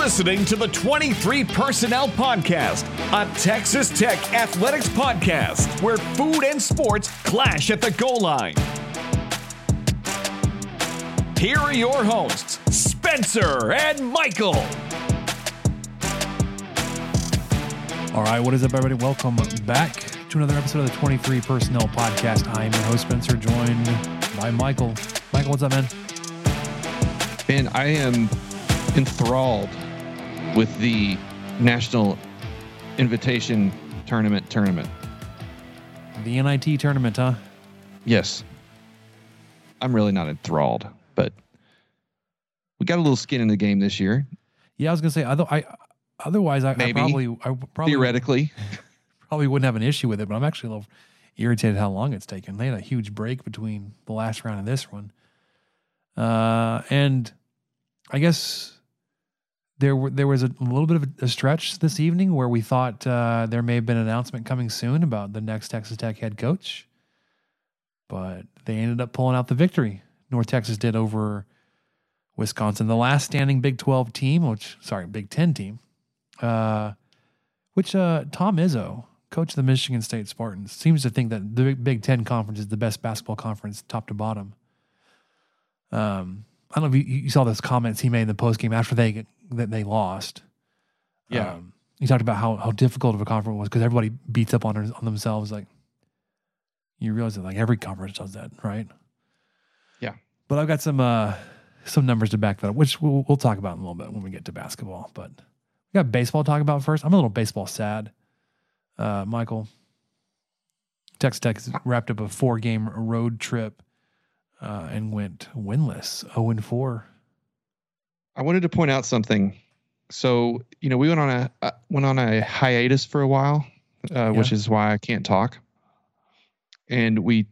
Listening to the 23 Personnel Podcast, a Texas Tech athletics podcast where food and sports clash at the goal line. Here are your hosts, Spencer and Michael. All right, what is up, everybody? Welcome back to another episode of the 23 Personnel Podcast. I am your host, Spencer, joined by Michael. Michael, what's up, man? Man, I am enthralled with the National Invitation Tournament tournament. The NIT tournament, huh? Yes. I'm really not enthralled, but we got a little skin in the game this year. Yeah, I was gonna say. Other, I otherwise, I, I probably, I probably Theoretically, probably wouldn't have an issue with it. But I'm actually a little irritated how long it's taken. They had a huge break between the last round and this one, uh, and I guess there were there was a little bit of a stretch this evening where we thought uh, there may have been an announcement coming soon about the next Texas Tech head coach, but they ended up pulling out the victory. North Texas did over Wisconsin, the last standing Big Twelve team, which sorry Big Ten team, uh, which uh, Tom Izzo, coach of the Michigan State Spartans, seems to think that the Big- Ten conference is the best basketball conference, top to bottom. Um, I don't know if you, you saw those comments he made in the post game after they that they lost. Yeah. um, he talked about how how difficult of a conference it was because everybody beats up on her- on themselves. Like you realize that like every conference does that, right? Yeah. But I've got some uh some numbers to back that up, which we'll, we'll talk about in a little bit when we get to basketball. But we got baseball to talk about first. I'm a little baseball sad. Uh, Michael, Texas Tech wrapped up a four game road trip uh, and went winless, 0 and 4. I wanted to point out something. So, you know, we went on a uh, went on a hiatus for a while, uh, which is why I can't talk. And we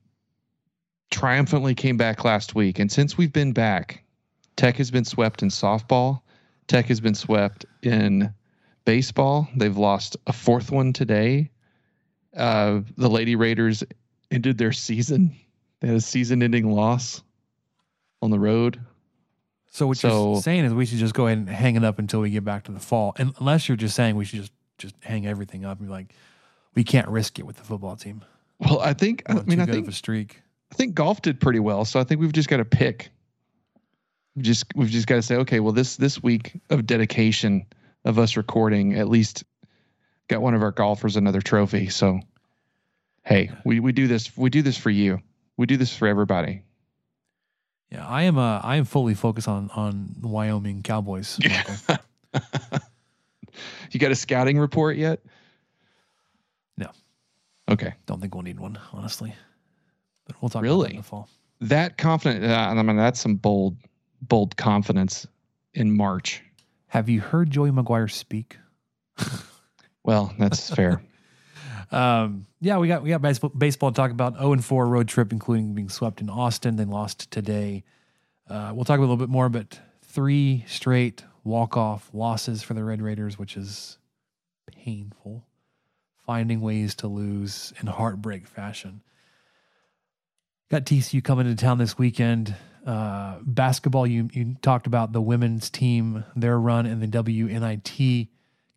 triumphantly came back last week. And since we've been back, Tech has been swept in softball. Tech has been swept in baseball. They've lost a fourth one today. Uh, the Lady Raiders ended their season. They had a season-ending loss on the road. So what So- you're saying is we should just go ahead and hang it up until we get back to the fall. And unless you're just saying we should just just hang everything up and be like, we can't risk it with the football team. Well, I think I mean I think of a streak. I think golf did pretty well. So I think we've just got to pick. We just we've just got to say, okay, well this this week of dedication of us recording at least got one of our golfers another trophy. So hey, we we do this we do this for you. We do this for everybody. Yeah, I am. Uh, I am fully focused on on the Wyoming Cowboys. You got a scouting report yet? No. Okay. Don't think we'll need one, honestly. But we'll talk Really? in the fall. That confident uh, I mean that's some bold bold confidence in March. Have you heard Joey McGuire speak? Well, that's fair. Um, yeah, we got we got baseball, baseball to talk about. 0 and 4 road trip, including being swept in Austin. They lost today. Uh, we'll talk a little bit more, but three straight walk off losses for the Red Raiders, which is painful. Finding ways to lose in heartbreak fashion. Got TCU coming to town this weekend. Uh, basketball, you you talked about the women's team, their run in the WNIT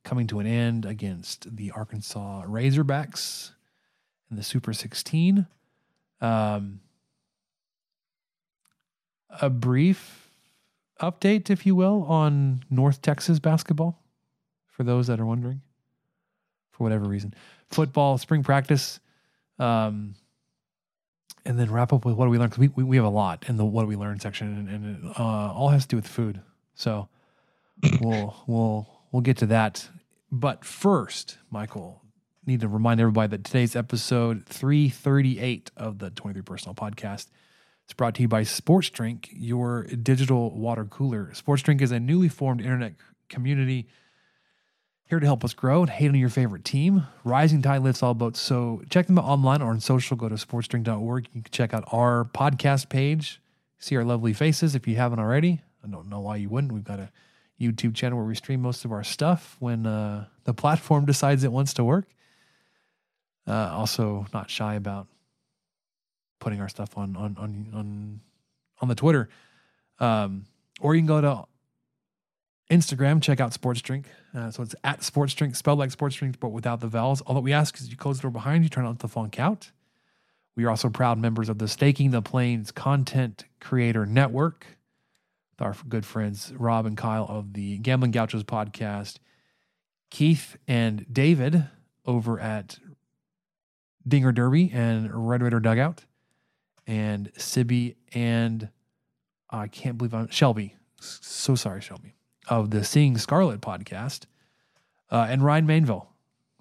coming to an end against the Arkansas Razorbacks in the Super 16. Um, a brief update, if you will, on North Texas basketball for those that are wondering, for whatever reason. Football, spring practice, um, and then wrap up with what do we learn? Because we, we, we have a lot in the what do we learn section, and, and it uh, all has to do with food. So we'll we'll we'll get to that. But first, Michael, need to remind everybody that today's episode 338 of the 23 Personnel Podcast is brought to you by Sports Drink, your digital water cooler. Sports Drink is a newly formed internet community here to help us grow and hate on your favorite team. Rising Tide lifts all boats. So check them out online or on social. Go to sportsdrink.org. You can check out our podcast page, see our lovely faces if you haven't already. I don't know why you wouldn't. We've got a YouTube channel where we stream most of our stuff when uh, the platform decides it wants to work. Uh, also, not shy about putting our stuff on on on on on the Twitter, um, or you can go to Instagram. Check out Sports Drink. Uh, so it's at Sports Drink, spelled like Sports Drink, but without the vowels. All that we ask is you close the door behind you, turn out the funk out. We are also proud members of the Staking the Plains Content Creator Network with our good friends Rob and Kyle of the Gambling Gauchos podcast, Keith and David over at Dinger Derby and Red Raider Dugout, and Sibby and I can't believe I'm Shelby. So sorry, Shelby of the Seeing Scarlet podcast, uh, and Ryan Mainville.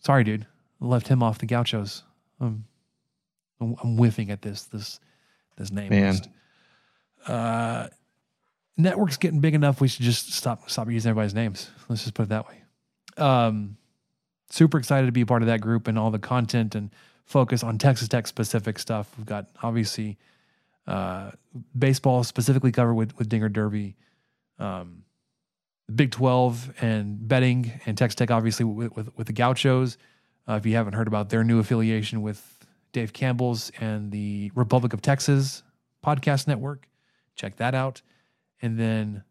Sorry, dude, left him off the Gauchos. I'm, I'm whiffing at this this this name. Man. list. Uh, network's getting big enough. We should just stop stop using everybody's names. Let's just put it that way. Um, super excited to be a part of that group and all the content and focus on Texas Tech specific stuff. We've got obviously uh, baseball specifically covered with with Dinger Derby, um, Big Twelve and betting, and Texas Tech obviously with with, with the Gauchos. Uh, if you haven't heard about their new affiliation with Dave Campbell's and the Republic of Texas podcast network, check that out. And then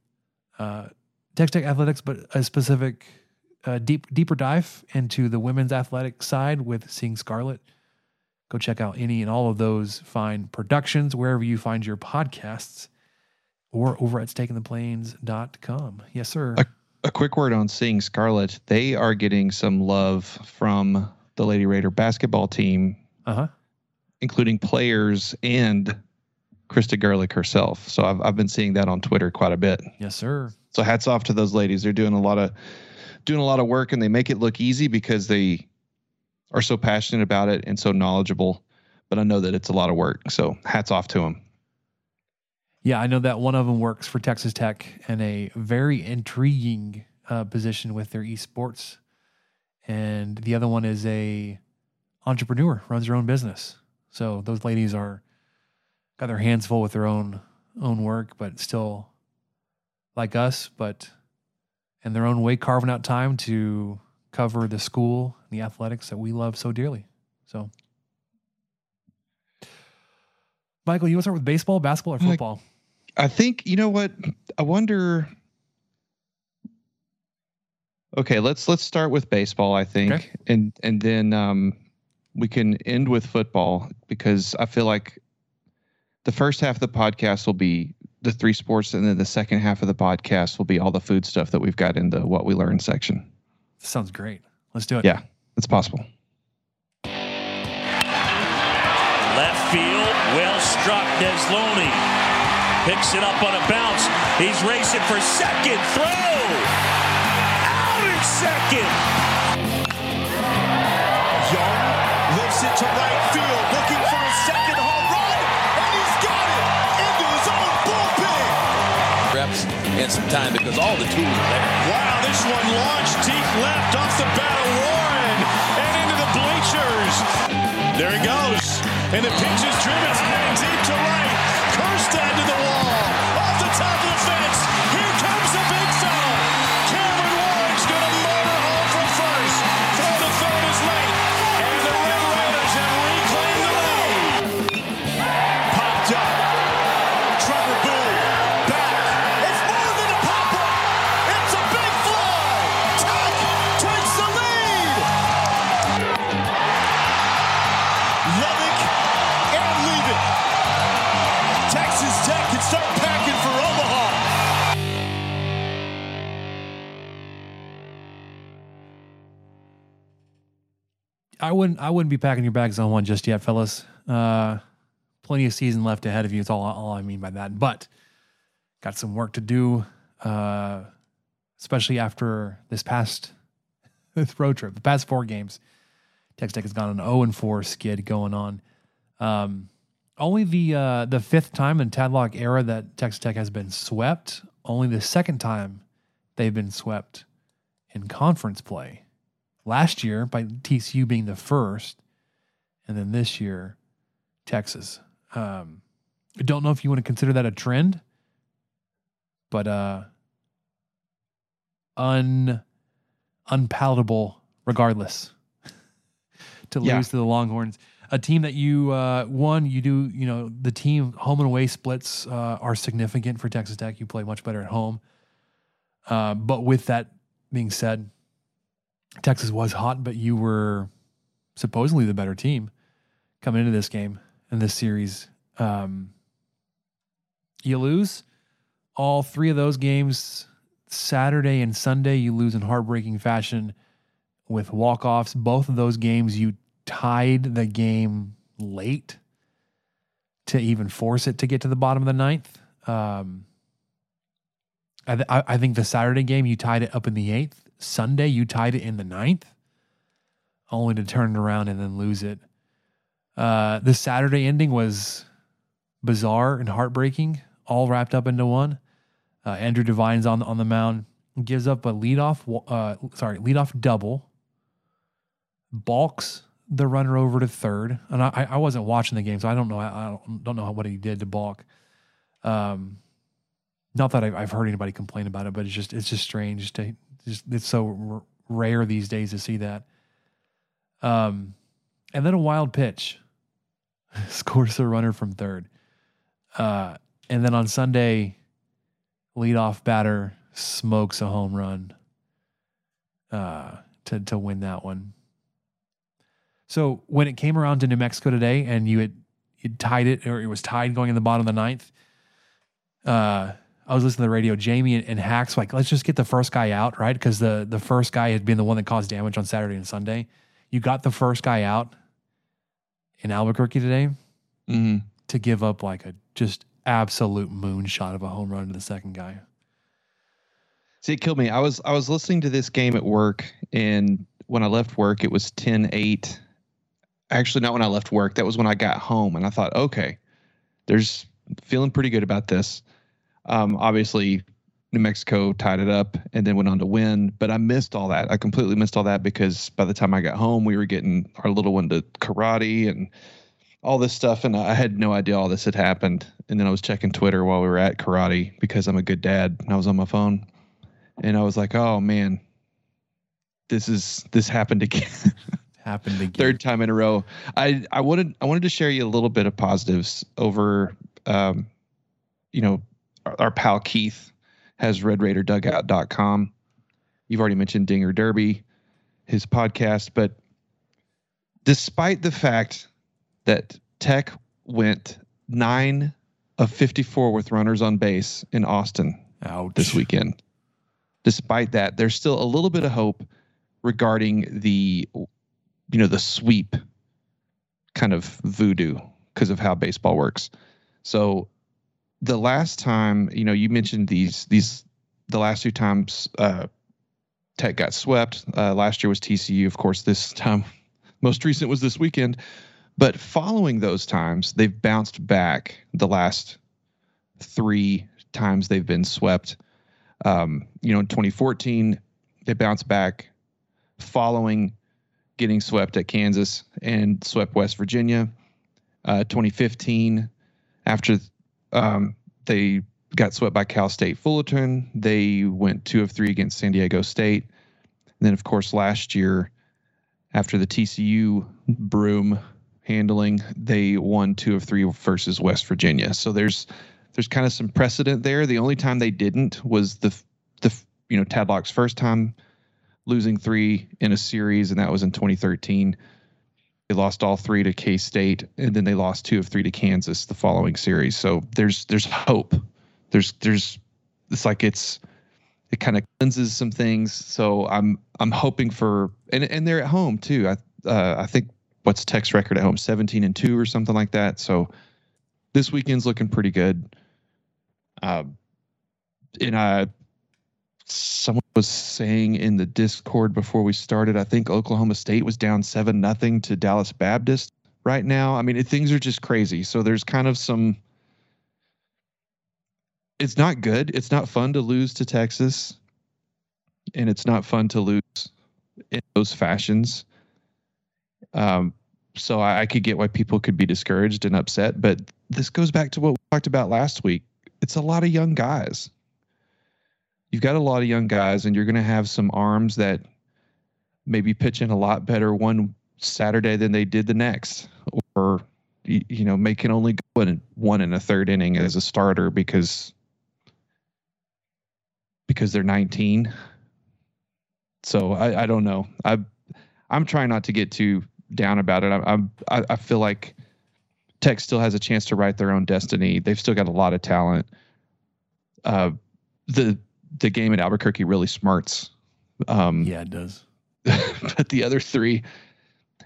uh, Texas Tech athletics, but a specific uh, deep deeper dive into the women's athletic side with Seeing Scarlet. Go check out any and all of those fine productions wherever you find your podcasts or over at stakingtheplains.com. Yes, sir. A, a quick word on Seeing Scarlet. They are getting some love from the Lady Raider basketball team, Uh huh. including players and Krista Gerlich herself. So I've, I've been seeing that on Twitter quite a bit. Yes, sir. So hats off to those ladies. They're doing a lot of doing a lot of work and they make it look easy because they are so passionate about it and so knowledgeable. But I know that it's a lot of work. So hats off to them. Yeah, I know that one of them works for Texas Tech in a very intriguing uh, position with their esports, and the other one is a entrepreneur, runs her own business. So those ladies are got their hands full with their own own work, but still like us, but in their own way, carving out time to cover the school, and the athletics that we love so dearly. So. Michael, you want to start with baseball, basketball, or football? I think you know what? I wonder. Okay, let's let's start with baseball. I think, Okay. and and then um, we can end with football because I feel like the first half of the podcast will be the three sports, and then the second half of the podcast will be all the food stuff that we've got in the what we learned section. Sounds great. Let's do it. Yeah, it's possible. Left field, well struck. Desloney picks it up on a bounce. He's racing for second. Throw out in second. Young lifts it to right and some time because all the tools are there. Wow, this one launched deep left off the bat of Warren and into the bleachers. There he goes, and the pitch is driven deep to right. I wouldn't I wouldn't be packing your bags on one just yet, fellas. Uh, plenty of season left ahead of you. It's all, all I mean by that. But got some work to do, uh, especially after this past this road trip, the past four games. Texas Tech has gone an 0 and 4 skid going on. Um, only the uh, the fifth time in Tadlock era that Texas Tech has been swept. Only the second time they've been swept in conference play. Last year by TCU being the first, and then this year Texas. Um, I don't know if you want to consider that a trend, but uh, un unpalatable regardless to Yeah. lose to the Longhorns. A team that you uh, one you do you know the team home and away splits uh, are significant for Texas Tech. You play much better at home. Uh, but with that being said, Texas was hot, but you were supposedly the better team coming into this game and this series. Um, you lose all three of those games Saturday and Sunday. You lose in heartbreaking fashion with walk offs. Both of those games, you tied the game late to even force it to get to the bottom of the ninth. Um, I, th- I I think the Saturday game, you tied it up in the eighth. Sunday, you tied it in the ninth, only to turn it around and then lose it. Uh, the Saturday ending was bizarre and heartbreaking, all wrapped up into one. Uh, Andrew Devine's on on the mound, gives up a leadoff, uh, sorry, leadoff double, balks the runner over to third, and I, I wasn't watching the game, so I don't know. I don't, don't know what he did to balk. Um, not that I've, I've heard anybody complain about it, but it's just it's just strange to just it's so r- rare these days to see that. Um, and then a wild pitch scores the runner from third. Uh, and then on Sunday, leadoff batter smokes a home run uh, to to win that one. So when it came around to New Mexico today, and you had you tied it, or it was tied going in the bottom of the ninth. Uh, I was listening to the radio. Jamie and, and Hacks like, let's just get the first guy out, right? Because the the first guy had been the one that caused damage on Saturday and Sunday. You got the first guy out in Albuquerque today hmm to give up like a just absolute moonshot of a home run to the second guy. See, it killed me. I was I was listening to this game at work, and when I left work, it was 10-8. Actually, not when I left work. That was when I got home, and I thought, okay, there's feeling pretty good about this. Um, obviously, New Mexico tied it up and then went on to win, but I missed all that. I completely missed all that because by the time I got home, we were getting our little one to karate and all this stuff, and I had no idea all this had happened. And then I was checking Twitter while we were at karate because I'm a good dad, and I was on my phone and I was like, "Oh man, this is this happened again, Happened again. third time in a row." I I wanted I wanted to share you a little bit of positives over, um, you know, our, our pal Keith has RedRaiderDugout.com. You've already mentioned Dinger Derby, his podcast, but despite the fact that Tech went nine of 54 with runners on base in Austin Ouch. this weekend. Despite that, there's still a little bit of hope regarding the, you know, the sweep kind of voodoo because of how baseball works. So the last time, you know, you mentioned these these the last two times uh, Tech got swept. Uh, last year was TCU, of course. This time, most recent was this weekend. But following those times, they've bounced back the last three times they've been swept. Um, you know, in 2014, they bounced back following getting swept at Kansas and swept West Virginia. Uh, 2015, after um, they got swept by Cal State Fullerton, they went two of three against San Diego State. And then, of course, last year, after the TCU broom handling, they won two of three versus West Virginia. So there's there's kind of some precedent there. The only time they didn't was the the you know Tadlock's first time losing three in a series, and that was in 2013. They lost all three to K State, and then they lost two of three to Kansas the following series. So there's there's hope. There's there's it's like it's it kind of cleanses some things. So I'm I'm hoping for and and they're at home too. I uh, I think what's Tech's record at home 17 and two or something like that. So this weekend's looking pretty good. Um, and I someone was saying in the Discord before we started, I think Oklahoma State was down seven nothing to Dallas Baptist right now. I mean, it, things are just crazy. So there's kind of some. It's not good. It's not fun to lose to Texas, and it's not fun to lose in those fashions. Um, so I, I could get why people could be discouraged and upset, but this goes back to what we talked about last week. It's a lot of young guys. You've got a lot of young guys, and you're going to have some arms that maybe pitch in a lot better one Saturday than they did the next, or you know, may can only go in one in a third inning as a starter because because they're 19. So I, I don't know. I I'm trying not to get too down about it. I, I'm I, I feel like Tech still has a chance to write their own destiny. They've still got a lot of talent. Uh, the the game at Albuquerque really smarts. Um, yeah, it does. but the other three,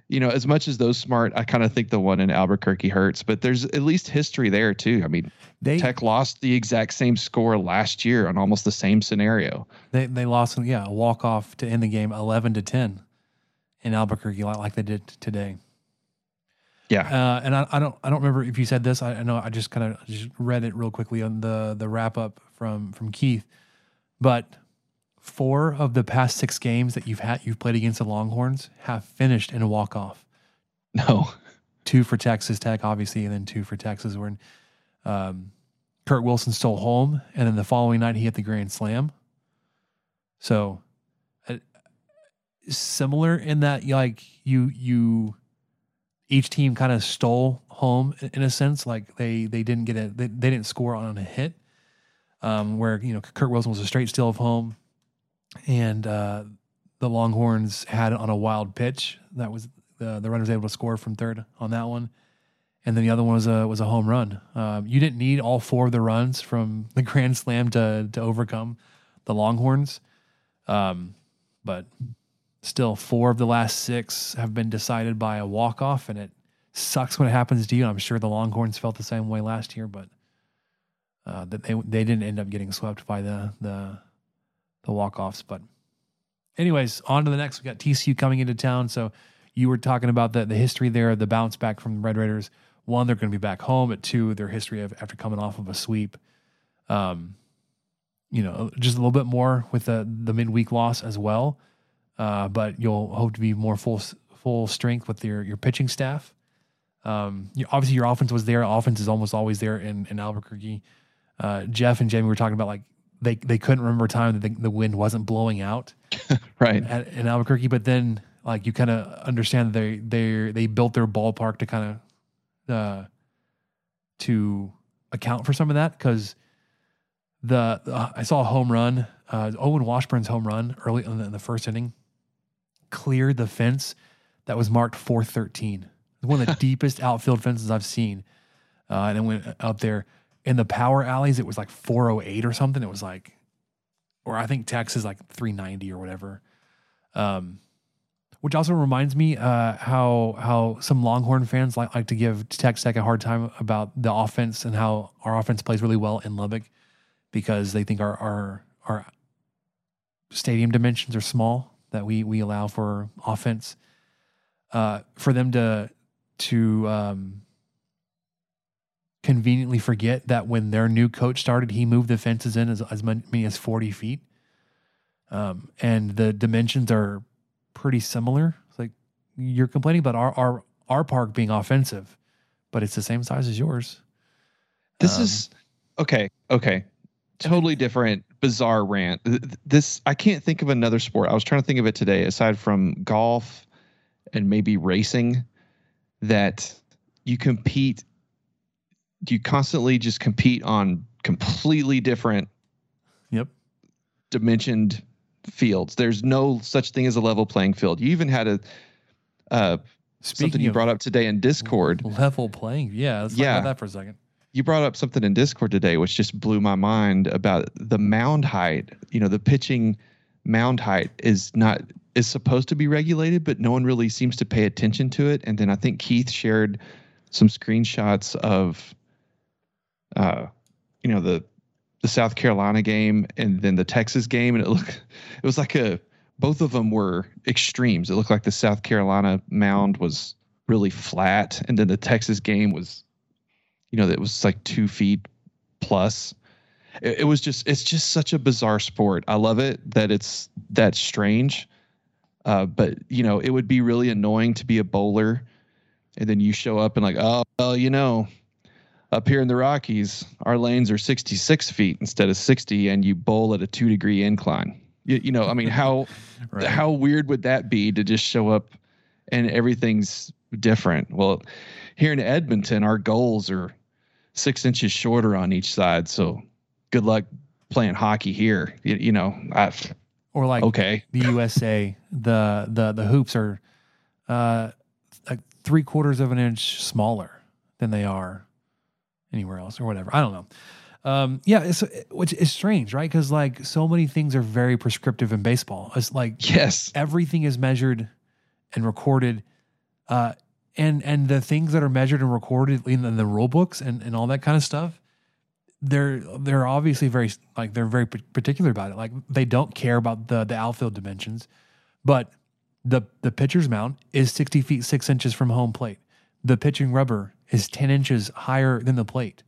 you know, as much as those smart, I kind of think the one in Albuquerque hurts. But there's at least history there too. I mean, they, Tech lost the exact same score last year on almost the same scenario. They they lost, yeah, a walk off to end the game, eleven to ten, in Albuquerque, like they did today. Yeah, uh, and I, I, don't I don't remember if you said this. I, I know I just kind of just read it real quickly on the the wrap up from from Keith, but four of the past six games that you've had you've played against the Longhorns have finished in a walk off. No, two for Texas Tech, obviously, and then two for Texas. When um, Kurt Wilson stole home, and then the following night he hit the grand slam. So, uh, similar in that, like you you each team kind of stole home in a sense. Like they they didn't get it, they, they didn't score on a hit. Um, where you know Kurt Wilson was a straight steal of home and uh, the Longhorns had it on a wild pitch. That was the the runner was able to score from third on that one, and then the other one was a was a home run. Um, you didn't need all four of the runs from the grand slam to to overcome the Longhorns, um, but still four of the last six have been decided by a walk off, and it sucks when it happens to you. I'm sure the Longhorns felt the same way last year, but uh, that they they didn't end up getting swept by the the the walk offs. But, anyways, on to the next. We got TCU coming into town. So, you were talking about the, the history there, the bounce back from the Red Raiders. One, they're going to be back home. At two, their history of after coming off of a sweep. Um, you know, just a little bit more with the the midweek loss as well. Uh, but you'll hope to be more full full strength with your your pitching staff. Um, you, obviously, your offense was there. Offense is almost always there in, in Albuquerque. Uh, Jeff and Jamie were talking about like they they couldn't remember a time that the, the wind wasn't blowing out right at, in Albuquerque. But then like you kind of understand that they they they built their ballpark to kind of uh, to account for some of that because the, the, I saw a home run uh, Owen Washburn's home run early in the, in the, first inning cleared the fence that was marked 413. One of the deepest outfield fences I've seen, uh, and then went out there in the power alleys, it was like 408 or something. It was like, or I think Texas is like 390 or whatever. Um, which also reminds me uh, how how some Longhorn fans like, like to give Texas Tech a hard time about the offense and how our offense plays really well in Lubbock because they think our our our stadium dimensions are small that we we allow for offense. Uh, for them to to um, conveniently forget that when their new coach started, he moved the fences in as, as many as 40 feet. Um, and the dimensions are pretty similar. It's like you're complaining about our, our, our park being offensive, but it's the same size as yours. This um, is okay. Okay. Totally different, bizarre rant. This, I can't think of another sport. I was trying to think of it today, aside from golf and maybe racing, that you compete you constantly just compete on completely different yep. dimensioned fields. There's no such thing as a level playing field. You even had a uh something you brought up today in discord. Level playing yeah let's yeah. talk about that for a second. You brought up something in discord today which just blew my mind about the mound height. You know the pitching mound height is not is supposed to be regulated but no one really seems to pay attention to it. And then i think keith shared some screenshots of uh, you know, the the South Carolina game and then the Texas game, and it looked it was like a both of them were extremes. It looked like the South Carolina mound was really flat, and then the Texas game was, you know, that was like two feet plus. It, it was just it's just such a bizarre sport. I love it that it's that strange. Uh, but you know, it would be really annoying to be a bowler, and then you show up and like, oh, well, you know, up here in the Rockies, our lanes are 66 feet instead of 60, and you bowl at a two degree incline. You, you know, I mean, how right. how weird would that be to just show up and everything's different? Well, here in Edmonton, our goals are six inches shorter on each side. So good luck playing hockey here. You, you know, I've, or like okay, the USA, the the the hoops are uh like three quarters of an inch smaller than they are anywhere else or whatever. I don't know. Um, yeah, it's which is strange, right? Because like so many things are very prescriptive in baseball. It's like yes, everything is measured and recorded, uh, and and the things that are measured and recorded in the, in the rule books and and all that kind of stuff. They're they're obviously very like they're very particular about it. Like they don't care about the the outfield dimensions, but the the pitcher's mound is sixty feet six inches from home plate. The pitching rubber is 10 inches higher than the plate.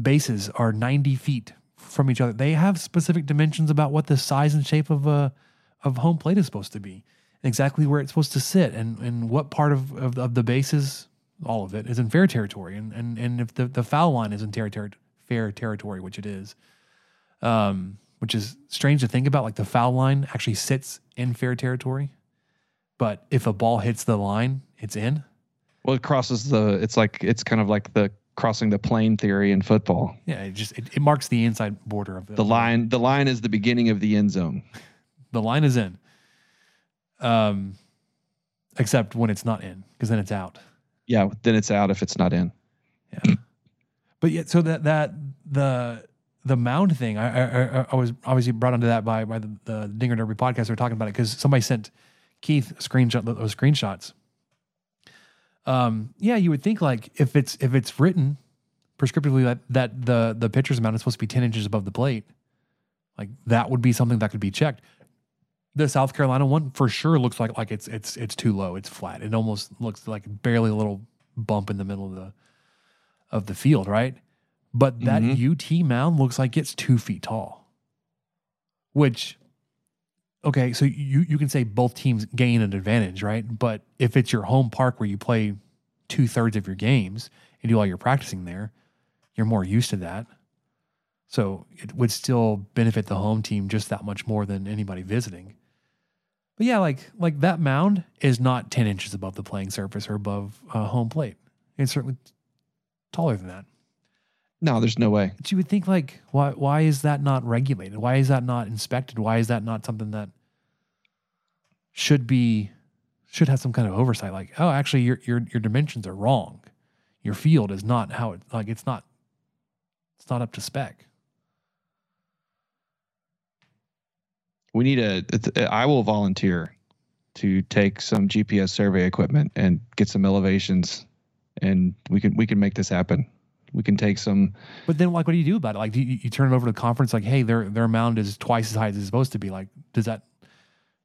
Bases are 90 feet from each other. They have specific dimensions about what the size and shape of a of home plate is supposed to be, exactly where it's supposed to sit, and and what part of, of, of the bases, all of it, is in fair territory, and and and if the, the foul line is in ter- ter- fair territory, which it is, um, which is strange to think about. Like the foul line actually sits in fair territory, but if a ball hits the line, it's in. Well, it crosses the. It's like it's kind of like the crossing the plane theory in football. Yeah, it just it, it marks the inside border of the, the line. The line is the beginning of the end zone. The line is in. Um, except when it's not in, because then it's out. Yeah, then it's out if it's not in. Yeah, but yet, so that that the the mound thing, I, I I was obviously brought onto that by by the, the Dinger Derby podcast. We are talking about it because somebody sent Keith a screenshot those screenshots um, yeah, you would think like if it's if it's written prescriptively that that the the pitcher's mound is supposed to be ten inches above the plate, like that would be something that could be checked. The South Carolina one for sure looks like like it's it's it's too low. It's flat. It almost looks like barely a little bump in the middle of the of the field, right? But that mm-hmm. UT mound looks like it's two feet tall, which okay, so you you can say both teams gain an advantage, right? But if it's your home park where you play two thirds of your games and do all your practicing there, you're more used to that. So it would still benefit the home team just that much more than anybody visiting. But yeah, like like that mound is not ten inches above the playing surface or above uh, home plate. It's certainly taller than that. No, there's no way. But you would think like, why why is that not regulated? Why is that not inspected? Why is that not something that should be should have some kind of oversight? Like, oh, actually, your your your dimensions are wrong. Your field is not how it like it's not it's not up to spec. We need a. I will volunteer to take some GPS survey equipment and get some elevations, and we can we can make this happen we can take some. But then, like, what do you do about it? Like, do you, you turn it over to the conference? Like, hey, their their mound is twice as high as it's supposed to be. Like, does that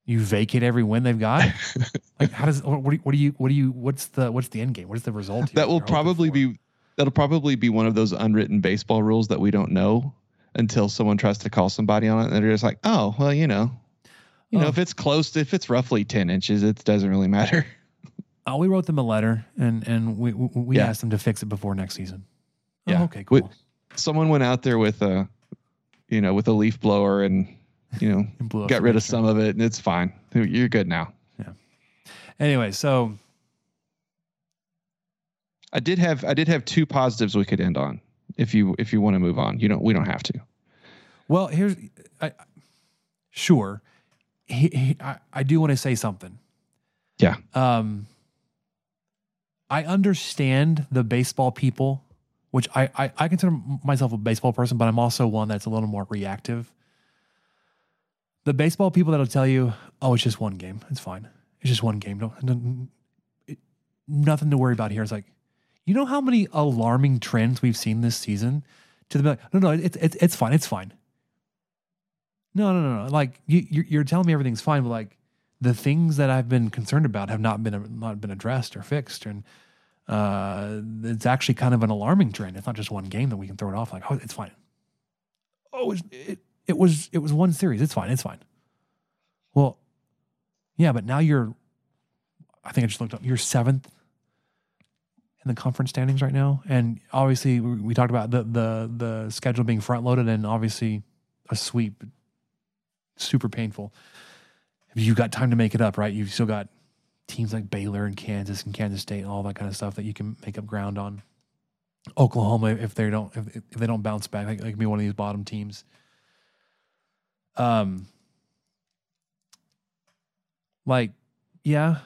you vacate every win they've got? like, how does what do, you, what do you what do you what's the what's the end game? What's the result? That will probably be that'll probably be one of those unwritten baseball rules that we don't know until someone tries to call somebody on it, and they're just like, oh, well, you know, you oh. know, if it's close, if it's roughly ten inches, it doesn't really matter. Oh, we wrote them a letter and and we we, we yeah. asked them to fix it before next season. Yeah. Oh, okay. Cool. With, someone went out there with a, you know, with a leaf blower and, you know, got rid of some of it, and it's fine. You're good now. Yeah. Anyway, so I did have I did have two positives we could end on. If you if you want to move on, you don't. We don't have to. Well, here's I, sure. He, he, I, I do want to say something. Yeah. Um. I understand the baseball people which I, I, I consider myself a baseball person, but I'm also one that's a little more reactive. The baseball people that'll tell you, oh, it's just one game. It's fine. It's just one game. No, no it, nothing to worry about here. It's like, you know how many alarming trends we've seen this season to the no, no, it's it's it's fine, it's fine. No, no, no, no. Like you, you're telling me everything's fine, but like the things that I've been concerned about have not been not been addressed or fixed, and uh, it's actually kind of an alarming trend. It's not just one game that we can throw it off like, oh, it's fine. Oh, it, it, it was it was one series. It's fine. It's fine. Well, yeah, but now you're. I think I just looked up. You're seventh in the conference standings right now, and obviously we, we talked about the the the schedule being front loaded, and obviously a sweep, super painful. You've got time to make it up, right? You've still got teams like Baylor and Kansas and Kansas State and all that kind of stuff that you can make up ground on. Oklahoma, if they don't if, if they don't bounce back, like, like be one of these bottom teams. Um, like, yeah,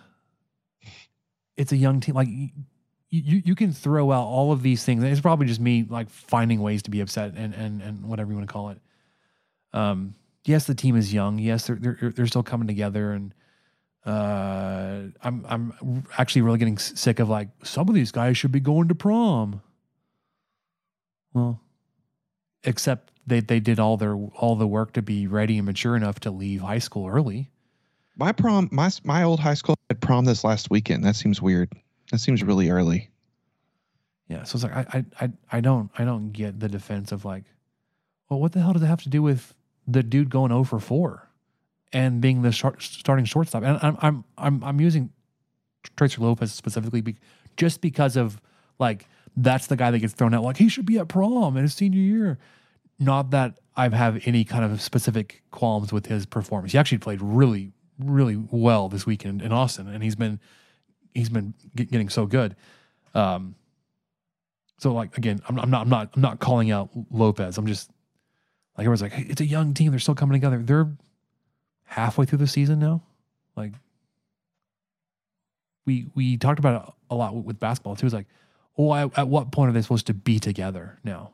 it's a young team. Like, you, you you can throw out all of these things. It's probably just me like finding ways to be upset and and and whatever you want to call it. Um, yes, the team is young. Yes, they're they're they're still coming together and uh, I'm I'm actually really getting sick of like some of these guys should be going to prom. Well, except they they did all their all the work to be ready and mature enough to leave high school early. My prom, my my old high school had prom this last weekend. That seems weird. That seems really early. Yeah, so it's like I I I, I don't I don't get the defense of like, well, what the hell does it have to do with the dude going over 4? And being the short, starting shortstop. And I'm I'm I'm I'm using Tracer Lopez specifically be, just because of like that's the guy that gets thrown out like he should be at prom in his senior year. Not that I have any kind of specific qualms with his performance. He actually played really really well this weekend in Austin, and he's been he's been getting so good. Um, so like again, I'm, I'm not I'm not I'm not calling out Lopez. I'm just like everyone's like, hey, it's a young team. They're still coming together. They're halfway through the season now. Like we we talked about it a lot with basketball too. It's like, oh, at, at what point are they supposed to be together now?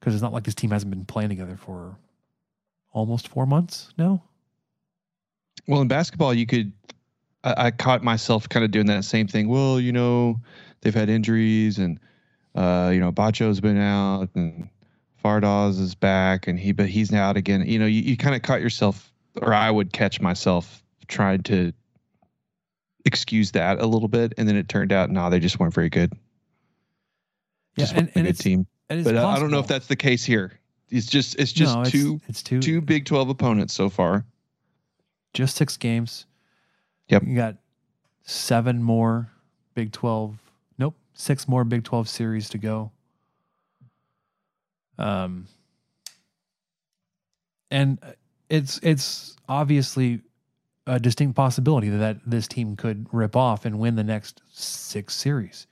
Because it's not like this team hasn't been playing together for almost four months now. Well, in basketball, you could. I, I caught myself kind of doing that same thing. Well, you know, they've had injuries, and uh, you know, Batcho's been out, and Fardaws is back, and he but he's now out again. You know, you, you kind of caught yourself or I would catch myself trying to excuse that a little bit, and then it turned out, no, nah, they just weren't very good. Yeah, just and, and a good team. but possible. I don't know if that's the case here. It's just it's just no, it's, two it's two two Big Twelve opponents so far. Just six games. Yep. You got seven more Big Twelve. Nope, six more Big Twelve series to go. Um, and it's it's obviously a distinct possibility that this team could rip off and win the next six series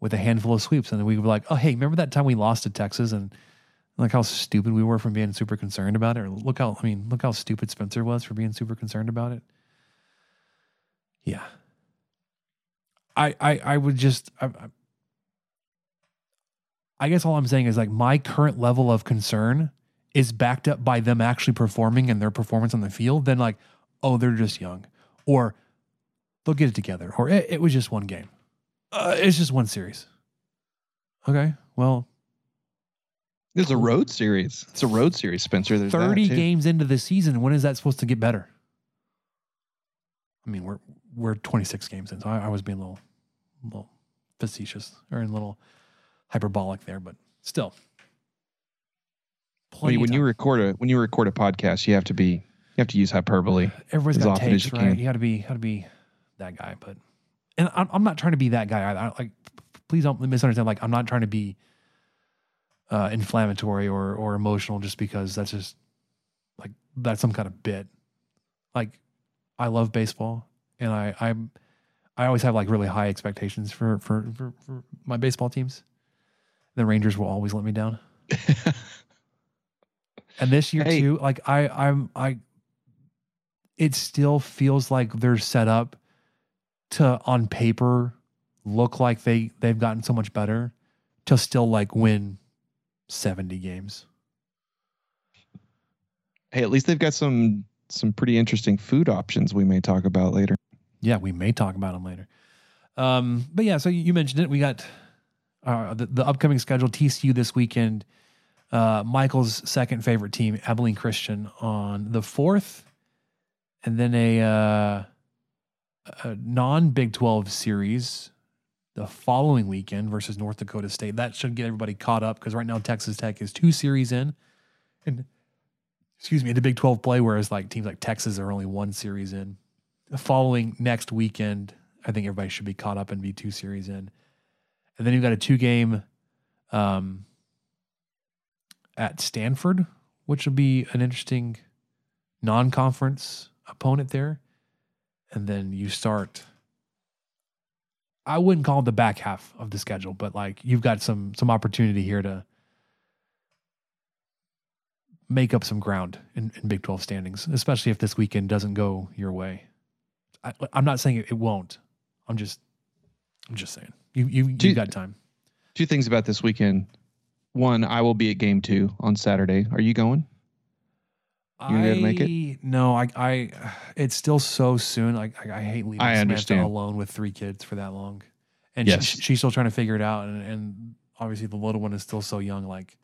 with a handful of sweeps, and then we were like, oh hey, remember that time we lost to Texas and like how stupid we were from being super concerned about it. Or look how I mean, look how stupid Spencer was for being super concerned about it. Yeah, I I I would just I, I, I guess all I'm saying is like my current level of concern is backed up by them actually performing and their performance on the field, then like, oh, they're just young, or they'll get it together, or it, it was just one game. Uh, it's just one series. Okay, well, there's a road series. It's a road series, Spencer. There's thirty games into the season. When is that supposed to get better? I mean, we're we're 26 games in, so I, I was being a little, a little facetious or a little hyperbolic there, but still, when, when you record a when you record a podcast, you have to be you have to use hyperbole. Everybody's got takes, right? Can. You got to be got to be that guy. But and I'm, I'm not trying to be that guy. I, I, like, please don't misunderstand. Like, I'm not trying to be uh, inflammatory or or emotional just because that's just like that's some kind of bit. Like, I love baseball, and I I'm I always have like really high expectations for for for, for my baseball teams. The Rangers will always let me down. And this year hey. too, like I I'm I it still feels like they're set up to on paper look like they they've gotten so much better to still like win 70 games. Hey, at least they've got some some pretty interesting food options we may talk about later. Yeah, we may talk about them later. Um, but yeah, so you mentioned it. We got uh, the, the upcoming schedule TCU this weekend uh, Michael's second favorite team, Abilene Christian, on the fourth, and then a, uh, a non Big 12 series the following weekend versus North Dakota State. That should get everybody caught up because right now Texas Tech is two series in, and excuse me, into Big 12 play, whereas like teams like Texas are only one series in. The following next weekend, I think everybody should be caught up and be two series in. And then you've got a two game um, at Stanford, which will be an interesting non conference opponent there. And then you start. I wouldn't call it the back half of the schedule, but like you've got some some opportunity here to make up some ground in, in Big 12 standings, especially if this weekend doesn't go your way. I, am not saying it, it, won't. I'm just, I'm just saying you you you got time. Two things about this weekend. One, I will be at game two on Saturday. Are you going? You I, to make it? No, I, I, it's still so soon. Like I, I hate leaving I Samantha understand. alone with three kids for that long, and yes. she, she's still trying to figure it out. And, and obviously the little one is still so young. Like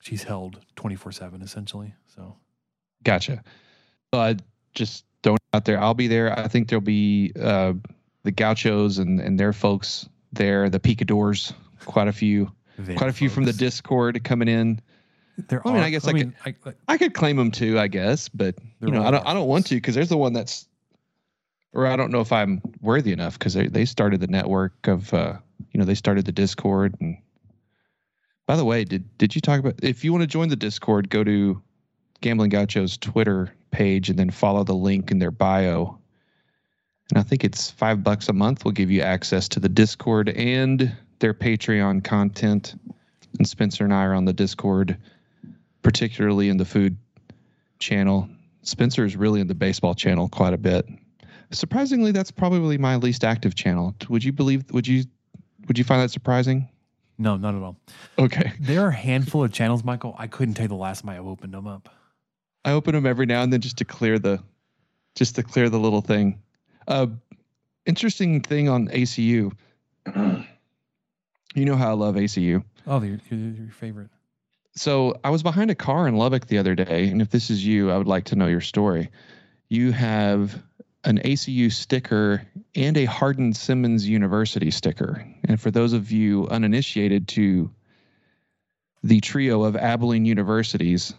she's held twenty four seven essentially. So, gotcha. But just don't out there. I'll be there. I think there'll be uh, the Gauchos and and their folks there. The Picadors, quite a few, quite a few from the Discord coming in. There I mean, I guess I, I mean, could, I, I, could claim them too, I guess, but you know, I don't, I don't want to because there's the one that's, or I don't know if I'm worthy enough because they, they started the network of, uh, you know, they started the Discord. And by the way, did did you talk about if you want to join the Discord, go to Gambling Gaucho's Twitter page and then follow the link in their bio. And I think it's five bucks a month will give you access to the Discord and their Patreon content. And Spencer and I are on the Discord particularly in the food channel. Spencer is really in the baseball channel quite a bit. Surprisingly, that's probably my least active channel. Would you believe? Would you? Would you find that surprising? No, not at all. Okay. There are a handful of channels, Michael. I couldn't tell you the last time I opened them up. I open them every now and then just to clear the, just to clear the little thing. Uh, interesting thing on ACU. you know how I love ACU. Oh, your, your favorite so I was behind a car in Lubbock the other day, and if this is you, I would like to know your story. You have an ACU sticker and a Hardin Simmons University sticker. And for those of you uninitiated to the trio of Abilene universities,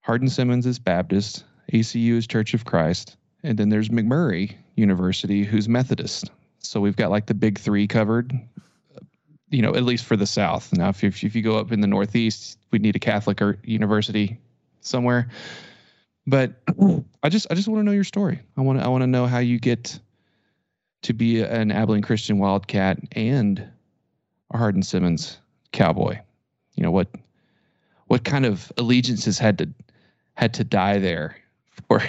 Hardin Simmons is Baptist, ACU is Church of Christ, and then there's McMurry University, who's Methodist. So we've got like the big three covered you know, at least for the South. Now, if, if, if you go up in the Northeast, we'd need a Catholic or university somewhere. But I just I just want to know your story. I want to I want to know how you get to be an Abilene Christian Wildcat and a Hardin Simmons Cowboy. You know what what kind of allegiances had to had to die there for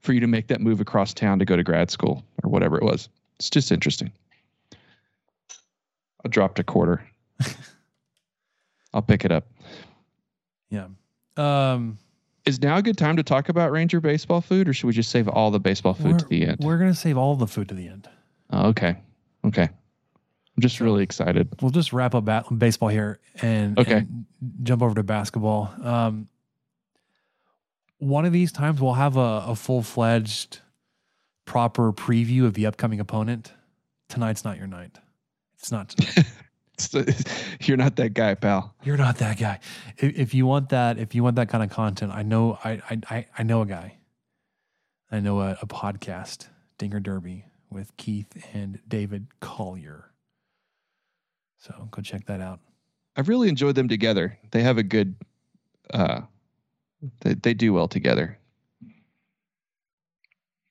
for you to make that move across town to go to grad school or whatever it was. It's just interesting. I dropped a quarter. I'll pick it up. Yeah. Um, is now a good time to talk about Ranger baseball food, or should we just save all the baseball food to the end? We're gonna save all the food to the end. Oh, okay. Okay. I'm just so really excited. We'll just wrap up bat- baseball here and, okay. and jump over to basketball. Um, one of these times we'll have a, a full fledged, proper preview of the upcoming opponent. Tonight's not your night. It's not. You're not that guy, pal. You're not that guy. If, if, you want that, if you want that kind of content, I know, I, I, I know a guy. I know a, a podcast, Dinger Derby, with Keith and David Collier. So go check that out. I've really enjoyed them together. They have a good, uh, they, they do well together.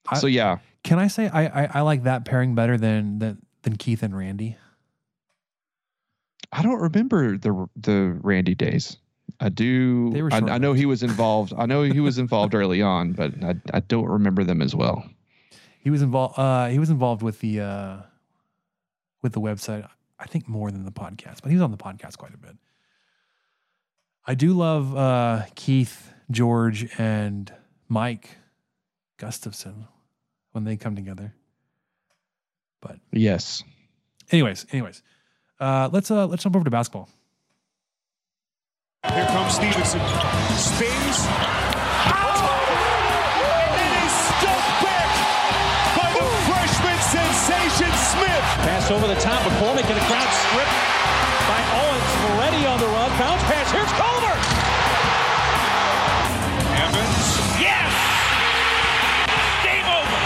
I, so yeah. Can I say I, I, I like that pairing better than than than Keith and Randy? I don't remember the the Randy days. I do. I, I know he was involved. I know he was involved early on, but I, I don't remember them as well. He was involved. Uh, he was involved with the uh, with the website. I think more than the podcast, but he was on the podcast quite a bit. I do love uh, Keith, George, and Mike Gustafson when they come together. But yes. Anyways, anyways, uh, let's uh, let's jump over to basketball. Here comes Stevenson. Spins. And then he's stuck back by the freshman sensation Smith. Pass over the top. McCormick and a crowd stripped by Owens. Moretti on the run. Bounce pass. Here's Culver. Evans. Yes! Game over.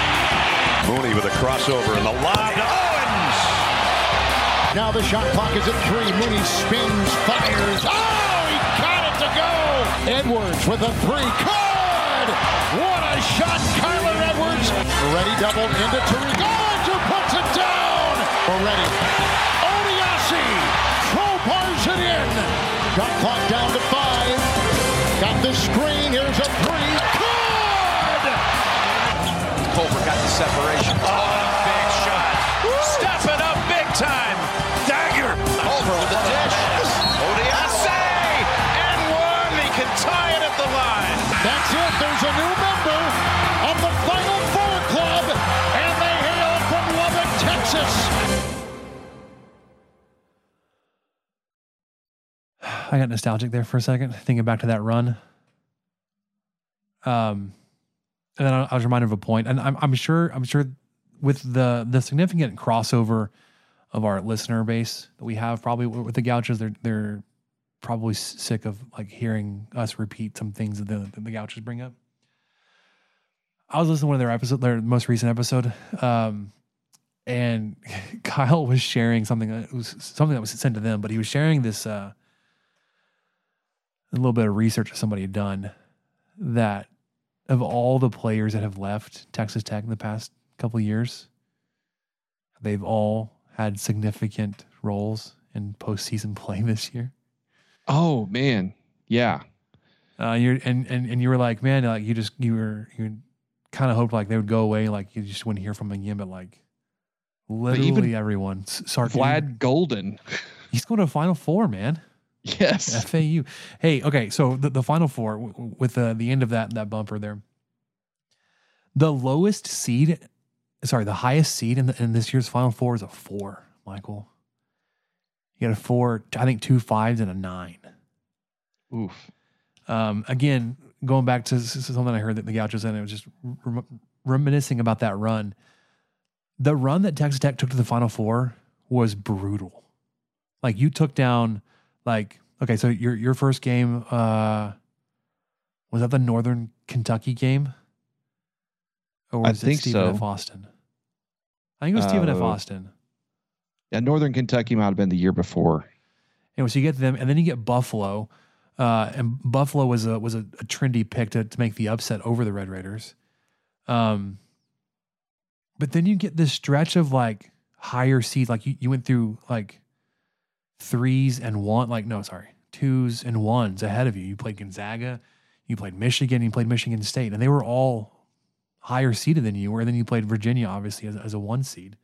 Mooney with a crossover and the lob to Owens. Now the shot clock is at three. Mooney spins, fires. Oh, he got it to go. Edwards with a three. Good. What a shot, Kyler Edwards. Ready doubled into Tariq. Owens who puts it down. Already. Odiase crowbars it in. Shot clock down to five. Got the screen. Here's a three. Good. Culver got the separation. Oh, big shot. Step it up big time. There's a new member of the Final Four Club, and they hail from Lubbock, Texas. I got nostalgic there for a second, thinking back to that run. Um, and then I, I was reminded of a point, and I'm, I'm sure, I'm sure, with the the significant crossover of our listener base that we have, probably with the Gouches, they're they're probably sick of like hearing us repeat some things that the, that the Gouches bring up. I was listening to one of their episode, their most recent episode, um, and Kyle was sharing something that was something that was sent to them, but he was sharing this. Uh, a little bit of research that somebody had done that of all the players that have left Texas Tech in the past couple years, they've all had significant roles in postseason play this year. Oh man, yeah. Uh, you're and, and and you were like, man, like you just you were you kind of hoped like they would go away, like you just wouldn't hear from them again, but like literally even everyone. S- Sark, Vlad Goldin. he's going to a Final Four, man. Yes. FAU. Hey, okay, so the, the final four w- with the the end of that that bumper there. The lowest seed, sorry, the highest seed in the, in this year's final four is a four. Michael, you got a four. I think two fives and a nine. Oof. Um, again, going back to something I heard that the Gauchos and it was just rem- reminiscing about that run. The run that Texas Tech took to the Final Four was brutal. Like you took down, like okay, so your your first game uh, was that the Northern Kentucky game, or I was think it Stephen so. F. Austin? I think it was Stephen F. Uh, Austin. Yeah, Northern Kentucky might have been the year before. Anyway, so you get them, and then you get Buffalo, uh, and Buffalo was a was a, a trendy pick to to make the upset over the Red Raiders. Um, but then you get this stretch of like higher seed, like you, you went through like threes and one, like no, sorry, twos and ones ahead of you. You played Gonzaga, you played Michigan, you played Michigan State, and they were all higher seeded than you were. And then you played Virginia, obviously, as, as a one seed.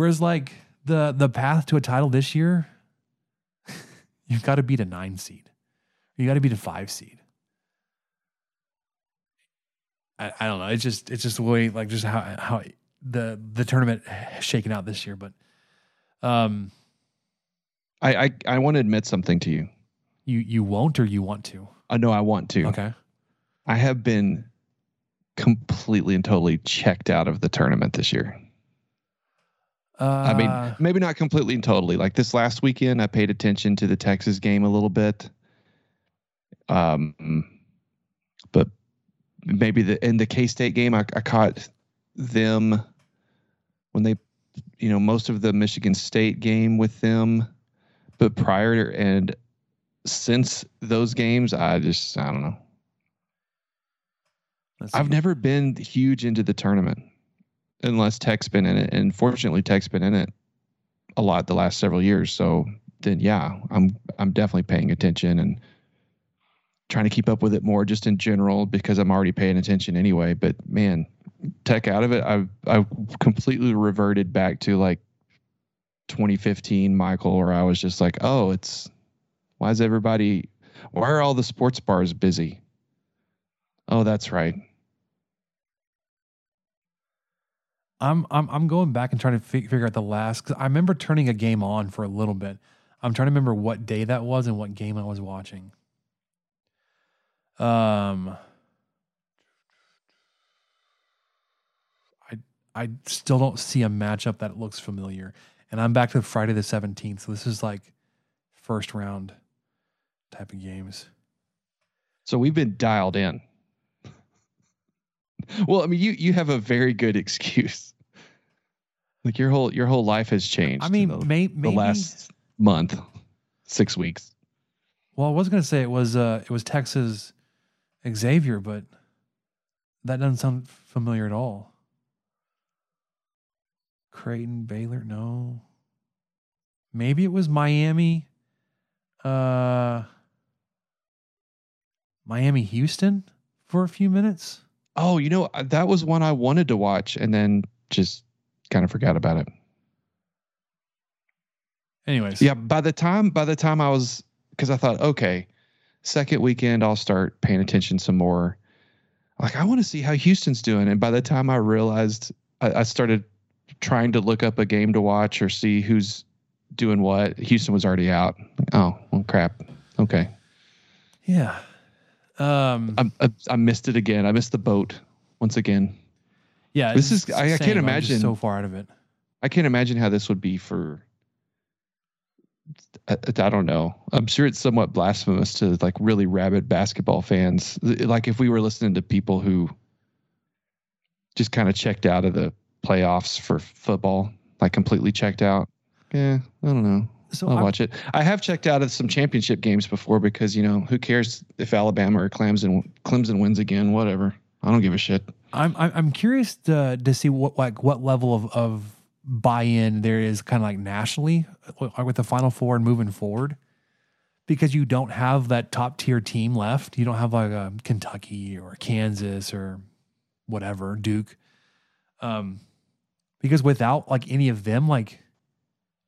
Whereas like the the path to a title this year, you've got to beat a nine seed. You got to beat a five seed. I, I don't know. It's just it's just the way like just how how the the tournament has shaken out this year. But um, I I, I want to admit something to you. you you won't or you want to? I know I want to. Okay. I have been completely and totally checked out of the tournament this year. Uh, I mean, maybe not completely and totally. Like this last weekend, I paid attention to the Texas game a little bit. Um, but maybe the in the K State game, I, I caught them when they, you know, most of the Michigan State game with them. But prior to, and since those games, I just I don't know. I've never been huge into the tournament unless Tech's been in it. And fortunately, Tech's been in it a lot the last several years. So then, yeah, I'm I'm definitely paying attention and trying to keep up with it more just in general because I'm already paying attention anyway. But man, Tech out of it, I've I've completely reverted back to like 2015, Michael, where I was just like, oh, it's why is everybody why are all the sports bars busy? Oh, that's right. I'm I'm I'm going back and trying to fi- figure out the last. Cause I remember turning a game on for a little bit. I'm trying to remember what day that was and what game I was watching. Um, I I still don't see a matchup that looks familiar, and I'm back to Friday the 17th. So this is like first round type of games. So we've been dialed in. Well, I mean, you you have a very good excuse. Like your whole your whole life has changed. I mean, the, may, the maybe. last month, six weeks. Well, I was gonna say it was uh it was Texas Xavier, but that doesn't sound familiar at all. Creighton Baylor, no. Maybe it was Miami. Uh Miami Houston for a few minutes. Oh, you know uh, that was one I wanted to watch, and then just kind of forgot about it. Anyways, Yeah, by the time by the time I was because I thought, okay, second weekend I'll start paying attention some more. Like I want to see how Houston's doing, and by the time I realized, I, I started trying to look up a game to watch or see who's doing what. Houston was already out. Oh, well, crap. Okay, yeah. Um I, I, I missed it again. I missed the boat once again. yeah, this is- I- I can't I'm imagine- so far out of it. I can't imagine how this would be for. I, I don't know. I'm sure it's somewhat blasphemous to like really rabid basketball fans. Like if we were listening to people who just kind of checked out of the playoffs for football, like completely checked out. Yeah, I don't know. So I'll I'm- watch it. I have checked out of some championship games before because you know who cares if Alabama or Clemson Clemson wins again? Whatever. I don't give a shit. I'm I'm I'm curious to to see what like what level of of buy-in there is kind of like nationally with with the Final Four and moving forward, because you don't have that top tier team left. You don't have like a Kentucky or Kansas or whatever Duke. Um, because without like any of them, like,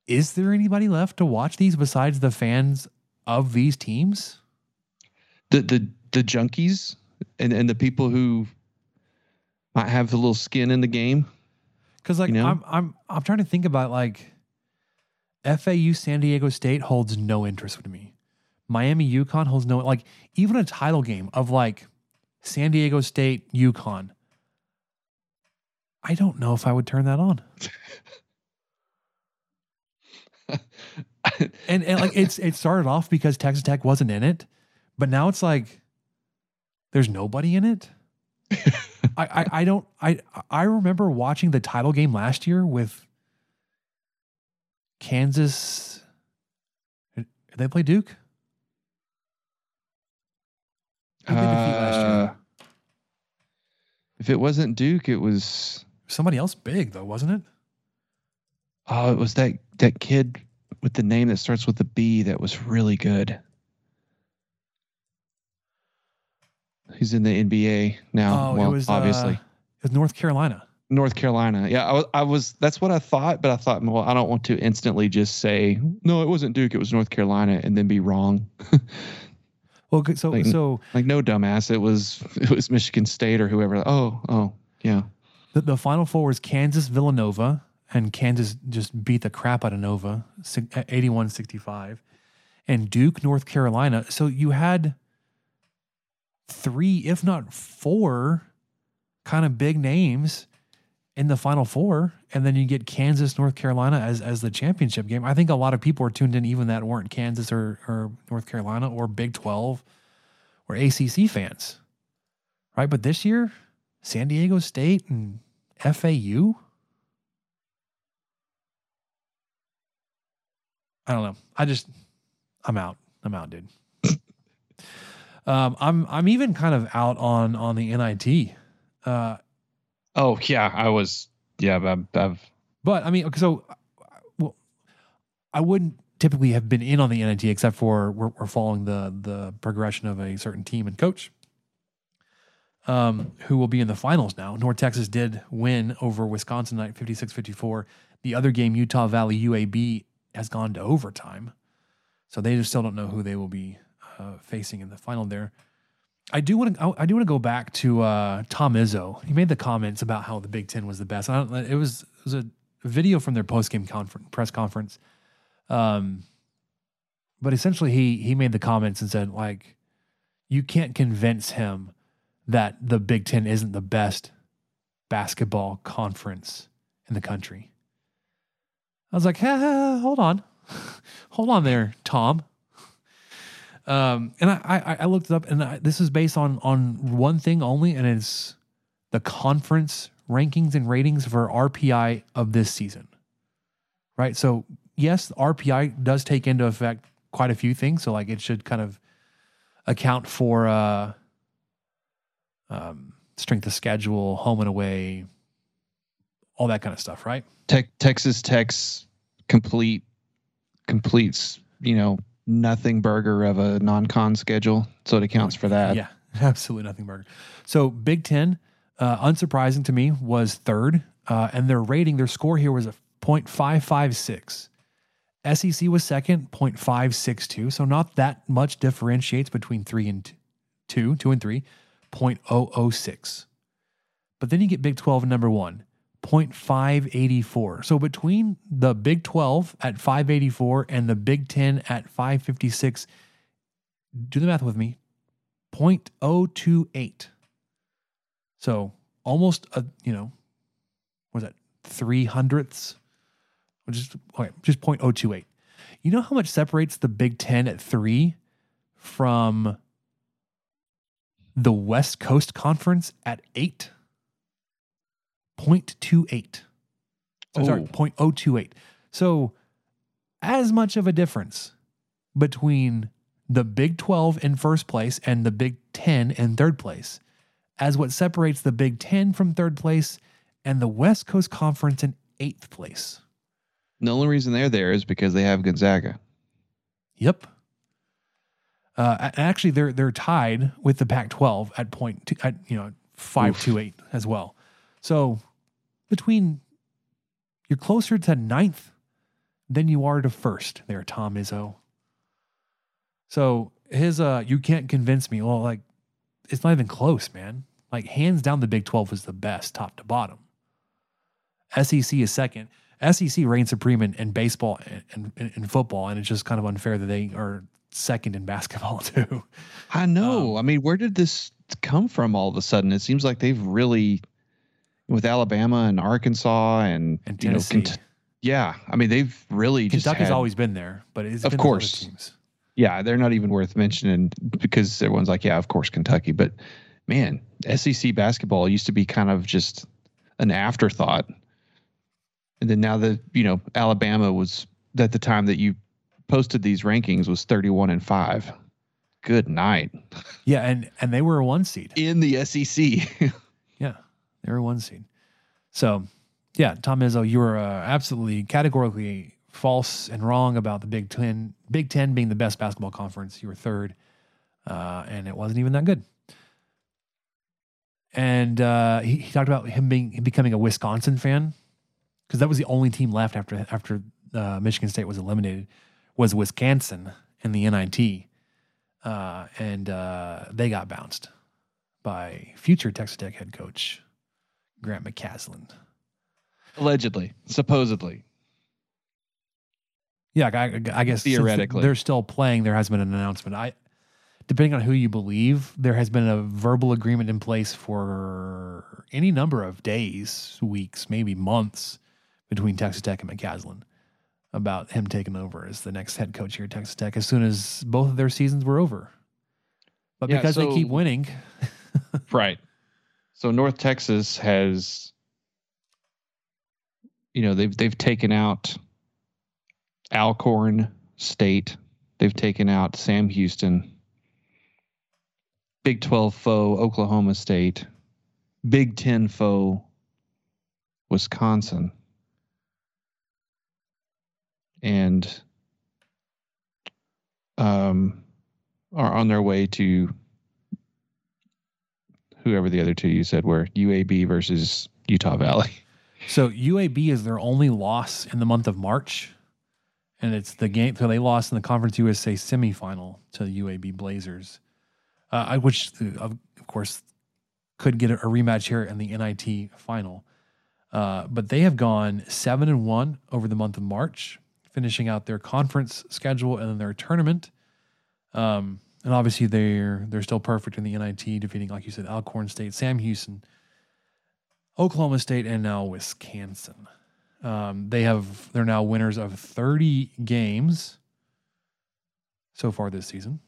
is there anybody left to watch these besides the fans of these teams? the the the junkies and and the people who might have a little skin in the game. Because like You know? I'm I'm I'm trying to think about like FAU San Diego State holds no interest with me. Miami UConn holds no like even a title game of like San Diego State UConn. I don't know if I would turn that on. And and like it's it started off because Texas Tech wasn't in it, but now it's like there's nobody in it. I, I I don't I I remember watching the title game last year with Kansas. Did they play Duke? Who did they defeat last year? Uh, if it wasn't Duke, it was Somebody else big though, wasn't it? oh, it was that that kid with the name that starts with a B that was really good. He's in the NBA now. oh, well, it was obviously. uh, it was North Carolina. North Carolina. Yeah, I was, I was. That's what I thought, but I thought, well, I don't want to instantly just say no. It wasn't Duke. It was North Carolina, and then be wrong. Well, so Like- so like no dumbass. It was it was Michigan State or whoever. Oh, oh, yeah. the, the final four was Kansas Villanova, and Kansas just beat the crap out of Nova, eh, 81 65. And Duke, North Carolina. So you had three, if not four, kind of big names in the final four. And then you get Kansas, North Carolina as, as the championship game. I think a lot of people are tuned in, even that weren't Kansas or, or North Carolina or Big 12 or ACC fans. Right. But this year, San Diego State and FAU. I don't know. I just I'm out. I'm out, dude. um, I'm I'm even kind of out on on the NIT. Uh, Oh yeah, I was. Yeah, I've, I've but I mean, so well, I wouldn't typically have been in on the NIT except for we're, we're following the the progression of a certain team and coach. Um, who will be in the finals now? North Texas did win over Wisconsin night 56-54. The other game, Utah Valley UAB, has gone to overtime, so they just still don't know who they will be uh, facing in the final there. I do want to. I do want to go back to uh, Tom Izzo. He made the comments about how the Big Ten was the best. I don't, it was it was a video from their post game conference press conference. Um, but essentially he he made the comments and said like you can't convince him that the Big 10 isn't the best basketball conference in the country. I was like, hold on. hold on there, Tom. Um, and I, I, I looked it up, and I, this is based on on one thing only, and it's the conference rankings and ratings for RPI of this season. Right. So yes, RPI does take into effect quite a few things. So like it should kind of account for uh, um, strength of schedule, home and away, all that kind of stuff, right? Te- Texas Tech's complete completes, you know, nothing burger of a non-con schedule, so it accounts for that. Yeah, absolutely nothing burger. So Big Ten, uh, unsurprising to me, was third, uh, and their rating, their score here was a 0.556. SEC was second, 0.562. So not that much differentiates between three and two, two and three, 0.006. But then you get Big 12 number one, 0.584. So between the Big 12 at 584 and the Big 10 at 556, do the math with me, 0.028. So almost a, you know, what was that, three hundredths? Which is okay, just 0.028. You know how much separates the Big 10 at three from the West Coast Conference at eight? 0.28. So, Sorry, 0.028. So, as much of a difference between the Big 12 in first place and the Big 10 in third place as what separates the Big 10 from third place and the West Coast Conference in eighth place. The only reason they're there is because they have Gonzaga. Yep. Uh, actually, they're they're tied with the Pac-12 at point two, at you know five two eight as well. So between you're closer to ninth than you are to first there, Tom Izzo. So his uh you can't convince me. Well, like it's not even close, man. Like hands down the Big 12 is the best top to bottom. SEC is second. SEC reigns supreme in, in baseball and in football, and it's just kind of unfair that they are second in basketball too. I know. Um, I mean, where did this come from all of a sudden? It seems like they've really with Alabama and Arkansas and, and Tennessee. You know, yeah, I mean they've really just. Kentucky's had, always been there, but it's of course. Yeah, they're not even worth mentioning because everyone's like, yeah, of course Kentucky, but man, SEC basketball used to be kind of just an afterthought. And then now that, you know, Alabama was at the time that you posted these rankings was 31 and 5. Good night. Yeah, and and they were a one seed in the SEC. They were one seed. So, yeah, Tom Izzo, you were uh, absolutely categorically false and wrong about the Big Ten. Big Ten being the best basketball conference. You were third, uh, and it wasn't even that good. And uh, he, he, talked about him being him becoming a Wisconsin fan because that was the only team left after after uh, Michigan State was eliminated was Wisconsin in the NIT, uh, and uh, they got bounced by future Texas Tech head coach Grant McCasland. Allegedly, supposedly. Yeah, I, I guess theoretically they're still playing. There has been an announcement. I, depending on who you believe, there has been a verbal agreement in place for any number of days, weeks, maybe months between Texas Tech and McCasland about him taking over as the next head coach here at Texas Tech as soon as both of their seasons were over. But yeah, because so, they keep winning, right? So North Texas has, you know, they've they've taken out Alcorn State. They've taken out Sam Houston. Big 12 foe Oklahoma State. Big 10 foe Wisconsin. And um, are on their way to whoever the other two you said were UAB versus Utah Valley. So UAB is their only loss in the month of March, and it's the game. So they lost in the Conference USA semifinal to the UAB Blazers, uh, which of course could get a rematch here in the NIT final. Uh, but they have gone seven and one over the month of March, finishing out their conference schedule and then their tournament. Um, and obviously they're they're still perfect in the NIT, defeating, like you said, Alcorn State, Sam Houston, Oklahoma State, and now Wisconsin. Um, they have they're now winners of 30 games so far this season.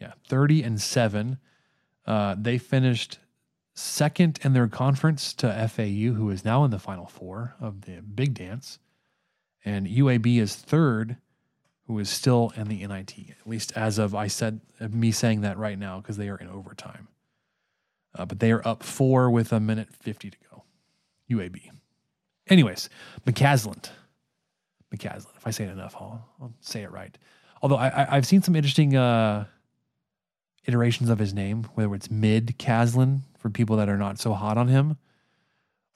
Yeah, 30 and 7. Uh, they finished second in their conference to FAU, who is now in the final four of the big dance. And UAB is third, who is still in the NIT, at least as of I said, me saying that right now, because they are in overtime. Uh, but they are up four with a minute 50 to go. UAB. Anyways, McCasland. McCasland. If I say it enough, I'll, I'll say it right. Although I, have seen some interesting uh, iterations of his name, whether it's mid Caslin for people that are not so hot on him,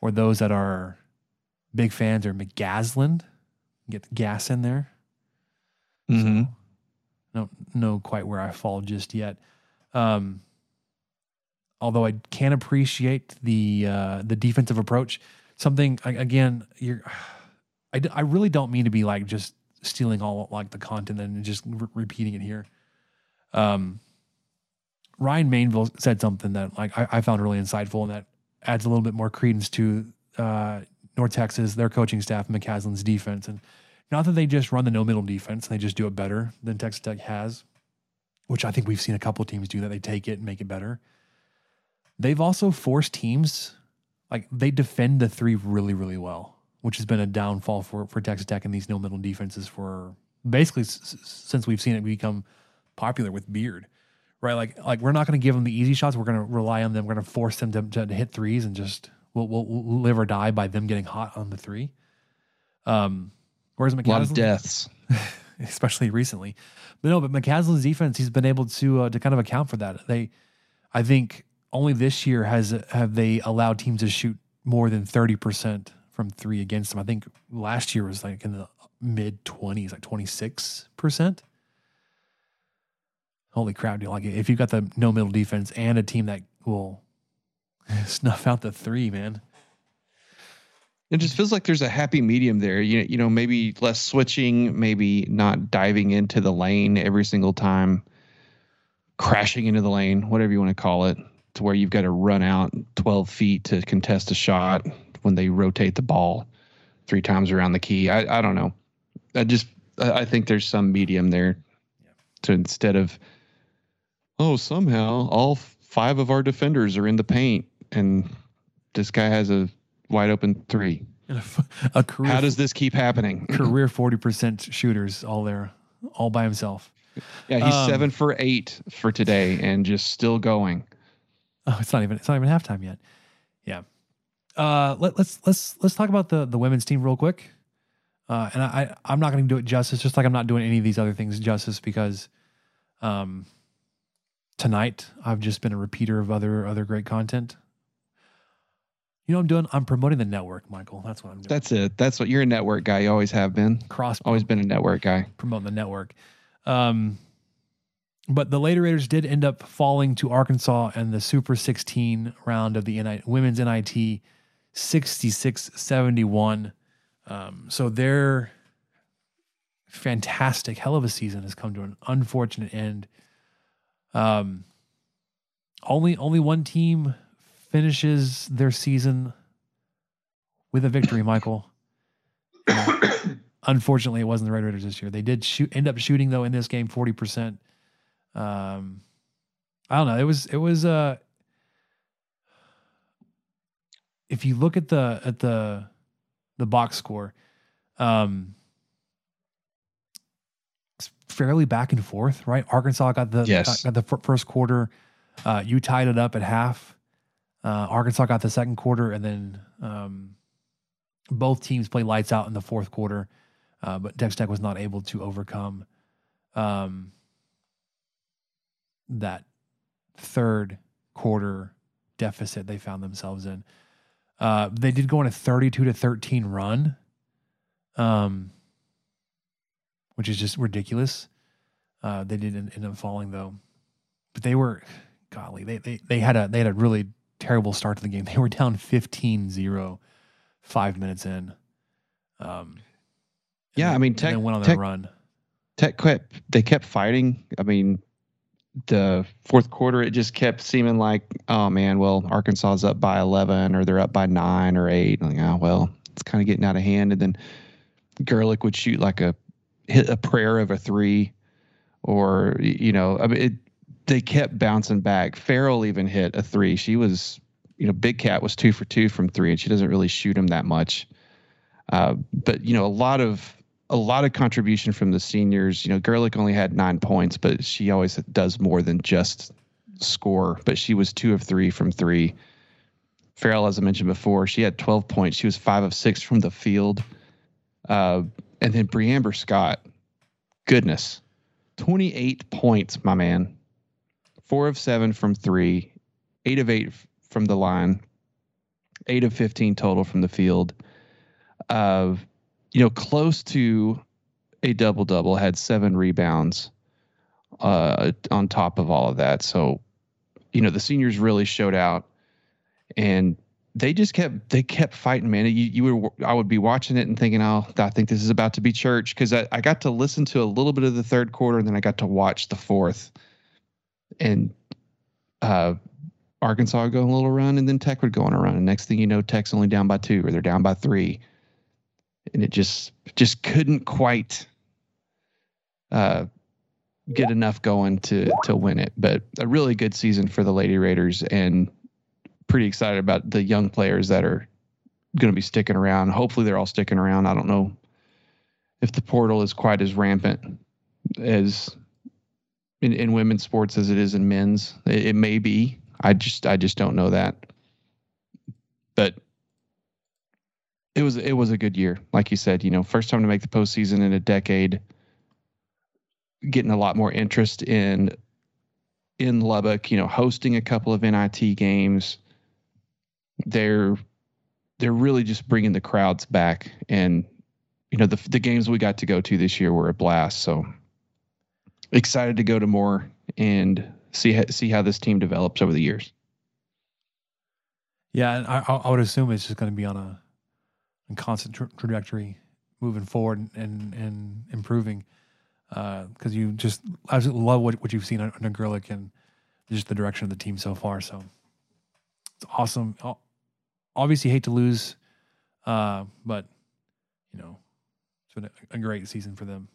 or those that are big fans or McGasland. Get the gas in there. Mm-hmm. So, I don't know quite where I fall just yet. Um, although I can appreciate the uh, the defensive approach. Something again, you're. I, I really don't mean to be like just stealing all like the content and just re- repeating it here. Um, Ryan Mainville said something that like I, I, found really insightful and that adds a little bit more credence to uh, North Texas, their coaching staff, McCaslin's defense, and not that they just run the no middle defense, and they just do it better than Texas Tech has, which I think we've seen a couple of teams do that. They take it and make it better. They've also forced teams like they defend the three really, really well, which has been a downfall for for Texas Tech and these no middle defenses for basically s- since we've seen it become popular with Beard right? Like like we're not going to give them the easy shots. We're going to rely on them. We're going to force them to, to, hit threes and just we'll, we'll, live or die by them getting hot on the three. Um, whereas McCaslin, a lot of deaths, especially recently. But no, but McCaslin's defense, he's been able to uh, to kind of account for that. They, I think, only this year has have they allowed teams to shoot more than thirty percent from three against them. I think last year was like in the mid twenties, like twenty six percent holy crap, dude. Like if you've got the no middle defense and a team that will snuff out the three, man. It just feels like there's a happy medium there. You you know, maybe less switching, maybe not diving into the lane every single time, crashing into the lane, whatever you want to call it, to where you've got to run out 12 feet to contest a shot when they rotate the ball three times around the key. I, I don't know. I just I think there's some medium there to instead of oh, somehow all five of our defenders are in the paint and this guy has a wide open three. a career, How does this keep happening? career 40% shooters all there, all by himself. Yeah, he's Um, seven for eight for today and just still going. Oh, it's not even it's not even halftime yet. Yeah. Uh, let, let's let's let's talk about the the women's team real quick. Uh, and I, I I'm not going to do it justice, just like I'm not doing any of these other things justice because, um, tonight I've just been a repeater of other other great content. You know what I'm doing? I'm promoting the network, Michael. That's what I'm doing. That's it. That's what you're a network guy. You always have been. Cross Always been a network guy. promoting the network. Um, but the Lady Raiders did end up falling to Arkansas in the Super 16 round of the NIT, women's NIT 66 71. Um, so their fantastic, hell of a season has come to an unfortunate end. Um, only only one team finishes their season with a victory, Michael. Uh, unfortunately, it wasn't the Red Raiders this year. They did shoot, end up shooting though in this game forty percent. Um, I don't know. It was it was uh, if you look at the at the the box score, um, it's fairly back and forth, right? Arkansas got the Yes. got, got the fir- first quarter. Uh, you tied it up at half. Uh, Arkansas got the second quarter, and then um, both teams played lights out in the fourth quarter. Uh, but Texas Tech was not able to overcome um, that third quarter deficit they found themselves in. Uh, they did go on a 32 to 13 run, um, which is just ridiculous. Uh, they did end end up falling though, but they were, golly, they, they, they had a, they had a really terrible start to the game. They were down 15 0 five minutes in. Um, yeah, then, I mean, Tech went on their run. Tech kept they kept fighting. I mean, the fourth quarter it just kept seeming like, oh man, well Arkansas's up by eleven or they're up by nine or eight. Like, oh well, it's kind of getting out of hand. And then Gerlich would shoot like a hit a prayer of a three, or you know, I mean, it, they kept bouncing back. Farrell even hit a three. She was, you know, Big Cat was two for two from three, and she doesn't really shoot them that much. Uh, but you know, a lot of a lot of contribution from the seniors. You know, Gerlich only had nine points, but she always does more than just score. But she was two of three from three. Farrell, as I mentioned before, she had 12 points. She was five of six from the field. Uh, and then Bre'Amber Scott, goodness, 28 points, my man. Four of seven from three, eight of eight from the line, eight of 15 total from the field. Uh, you know, close to a double double, had seven rebounds uh, on top of all of that. So, you know, the seniors really showed out and they just kept they kept fighting, man. You you were I would be watching it and thinking, oh, I think this is about to be church because I, I got to listen to a little bit of the third quarter and then I got to watch the fourth, and uh, Arkansas would go on a little run and then Tech would go on a run. And next thing you know, Tech's only down by two or they're down by three, and it just just couldn't quite uh, get enough going to to win it. But a really good season for the Lady Raiders and pretty excited about the young players that are going to be sticking around. Hopefully, they're all sticking around. I don't know if the portal is quite as rampant as in, in women's sports as it is in men's. It, it may be. I just I just don't know that. But it was it was a good year, like you said. You know, first time to make the postseason in a decade. Getting a lot more interest in in Lubbock. You know, hosting a couple of NIT games they're they're really just bringing the crowds back and you know the the games we got to go to this year were a blast so excited to go to more and see see how this team develops over the years. Yeah and I, I would assume it's just going to be on a, a constant tra- trajectory moving forward and and improving because uh, you just I just love what, what you've seen under Gerlich and just the direction of the team so far so. It's awesome. Obviously hate to lose, uh, but you know, it's been a, a great season for them.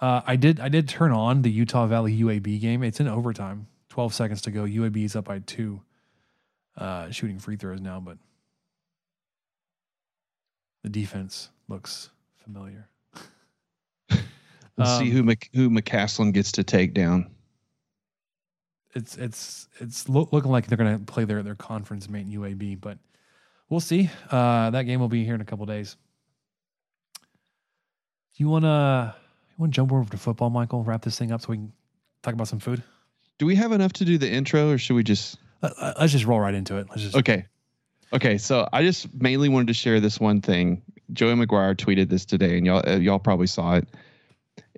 Uh, I did I did turn on the Utah Valley UAB game. It's in overtime. Twelve seconds to go. UAB is up by two. Uh, shooting free throws now, but the defense looks familiar. Let's um, see who Mc, who McCaslin gets to take down it's it's it's lo- looking like they're going to play their their conference mate in UAB, but we'll see. Uh, that game will be here in a couple days. You wanna you wanna jump over to football, Michael? Wrap this thing up so we can talk about some food. Do we have enough to do the intro, or should we just uh, uh let's just roll right into it? Let's just okay. Okay, so I just mainly wanted to share this one thing. Joey McGuire tweeted this today, and y'all uh, y'all probably saw it.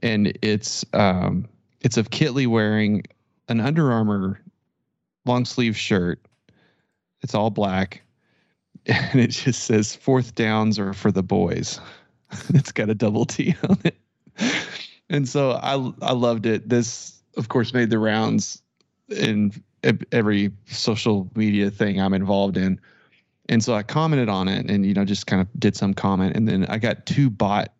And it's um it's of Kittley wearing an Under Armour long sleeve shirt. It's all black, and it just says fourth downs are for the boys. it's got a double T on it, and so I I loved it. This, of course, made the rounds in every social media thing I'm involved in. And so I commented on it and, you know, just kind of did some comment. And then I got two bot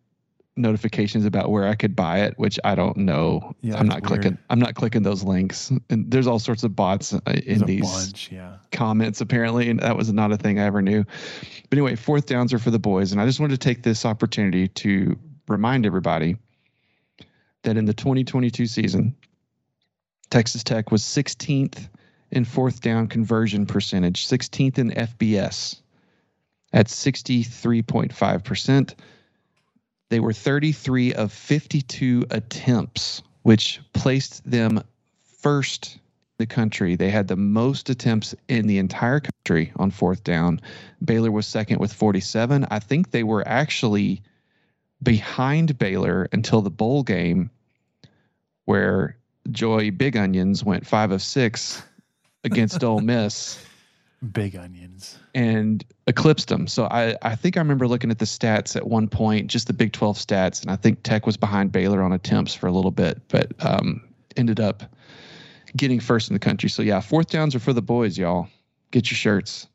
notifications about where I could buy it, which I don't know. Yeah, I'm not weird. clicking. I'm not clicking those links. And there's all sorts of bots uh, in these bunch, yeah. comments apparently, and that was not a thing I ever knew. But anyway, fourth downs are for the boys, and I just wanted to take this opportunity to remind everybody that in the 2022 season, Texas Tech was 16th in fourth down conversion percentage, 16th in FBS at 63.5 percent they were 33 of 52 attempts, which placed them first in the country. They had the most attempts in the entire country on fourth down. Baylor was second with 47. I think they were actually behind Baylor until the bowl game where Joey Big Onions went five of six against Ole Miss Big onions. and eclipsed them. So I, I think I remember looking at the stats at one point, just the Big 12 stats, and I think Tech was behind Baylor on attempts for a little bit, but um, ended up getting first in the country. So yeah, fourth downs are for the boys, y'all. Get your shirts.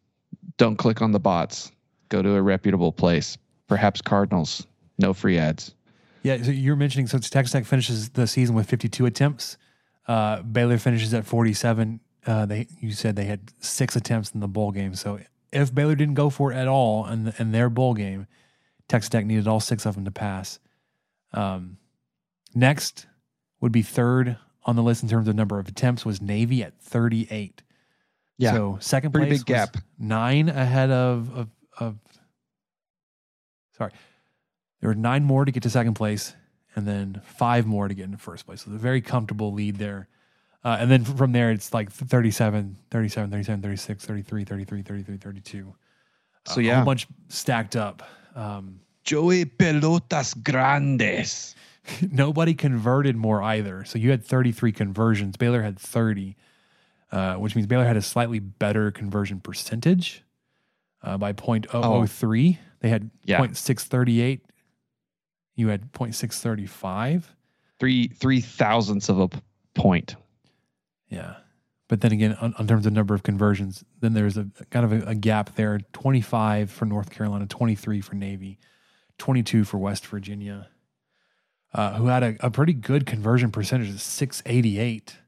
Don't click on the bots. Go to a reputable place. Perhaps Cardinals. No free ads. Yeah, so you're mentioning so Texas Tech finishes the season with 52 attempts. Uh, Baylor finishes at 47. Uh, they you said they had six attempts in the bowl game. So if Baylor didn't go for it at all in, the, in their bowl game, Texas Tech needed all six of them to pass. Um, next would be third on the list in terms of number of attempts was Navy at 38. Yeah. So second Pretty place big gap. nine ahead of, of of sorry. There were nine more to get to second place and then five more to get into first place. So it's a very comfortable lead there. Uh, and then from there, it's like 37, 37, 37, 36, 33, 33, 33, 32. So a yeah. A whole bunch stacked up. Um, Joey Pelotas Grandes. nobody converted more either. So you had 33 conversions. Baylor had 30, uh, which means Baylor had a slightly better conversion percentage uh, by 0.003. They had Yeah. 0.638. You had 0.635. Three three thousandths of a point. Yeah. But then again, on, on terms of number of conversions, then there's a kind of a, a gap there 25 for North Carolina, 23 for Navy, 22 for West Virginia, uh, who had a, a pretty good conversion percentage of 688.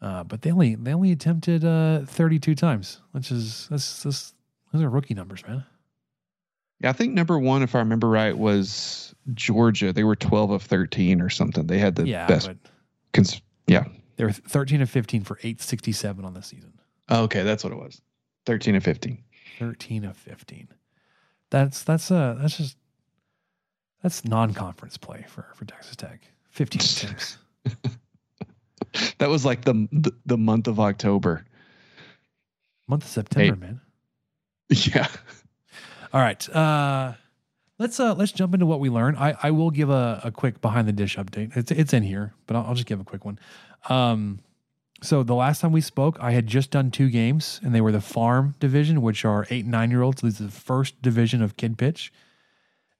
Uh, but they only they only attempted uh, 32 times, which is that's, that's those are rookie numbers, man. Yeah, I think number one, if I remember right, was Georgia. They were twelve of thirteen or something. They had the yeah, best. Cons- yeah. they were 13 of 15 for 867 on the season. Oh, okay, that's what it was. Thirteen and fifteen. 13 of 15. That's that's uh that's just that's non-conference play for for Texas Tech. 15 attempts. That was like the the, the month of October. Month of September, man. Yeah. All right. Uh let's uh let's jump into what we learned. I I will give a, a quick behind the dish update. It's it's in here, but I'll, I'll just give a quick one. Um so the last time we spoke, I had just done two games, and they were the farm division, which are eight and nine year olds. This is the first division of kid pitch.